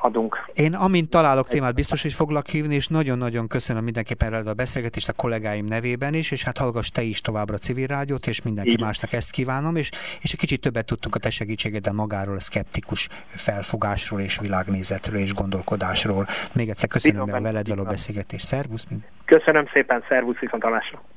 adunk.
Én amint találok témát, biztos, hogy foglak hívni, és nagyon-nagyon köszönöm mindenképpen a beszélgetést a kollégáim nevében is, és hát hallgass te is továbbra a civil rádiót, és mindenki Így. másnak ezt kívánom, és, és egy kicsit többet tudtunk a te segítségeddel magáról, a szkeptikus felfogásról, és világnézetről, és gondolkodásról. Még egyszer köszönöm a veled való beszélgetést. Szervusz!
Köszönöm szépen, szervusz, International.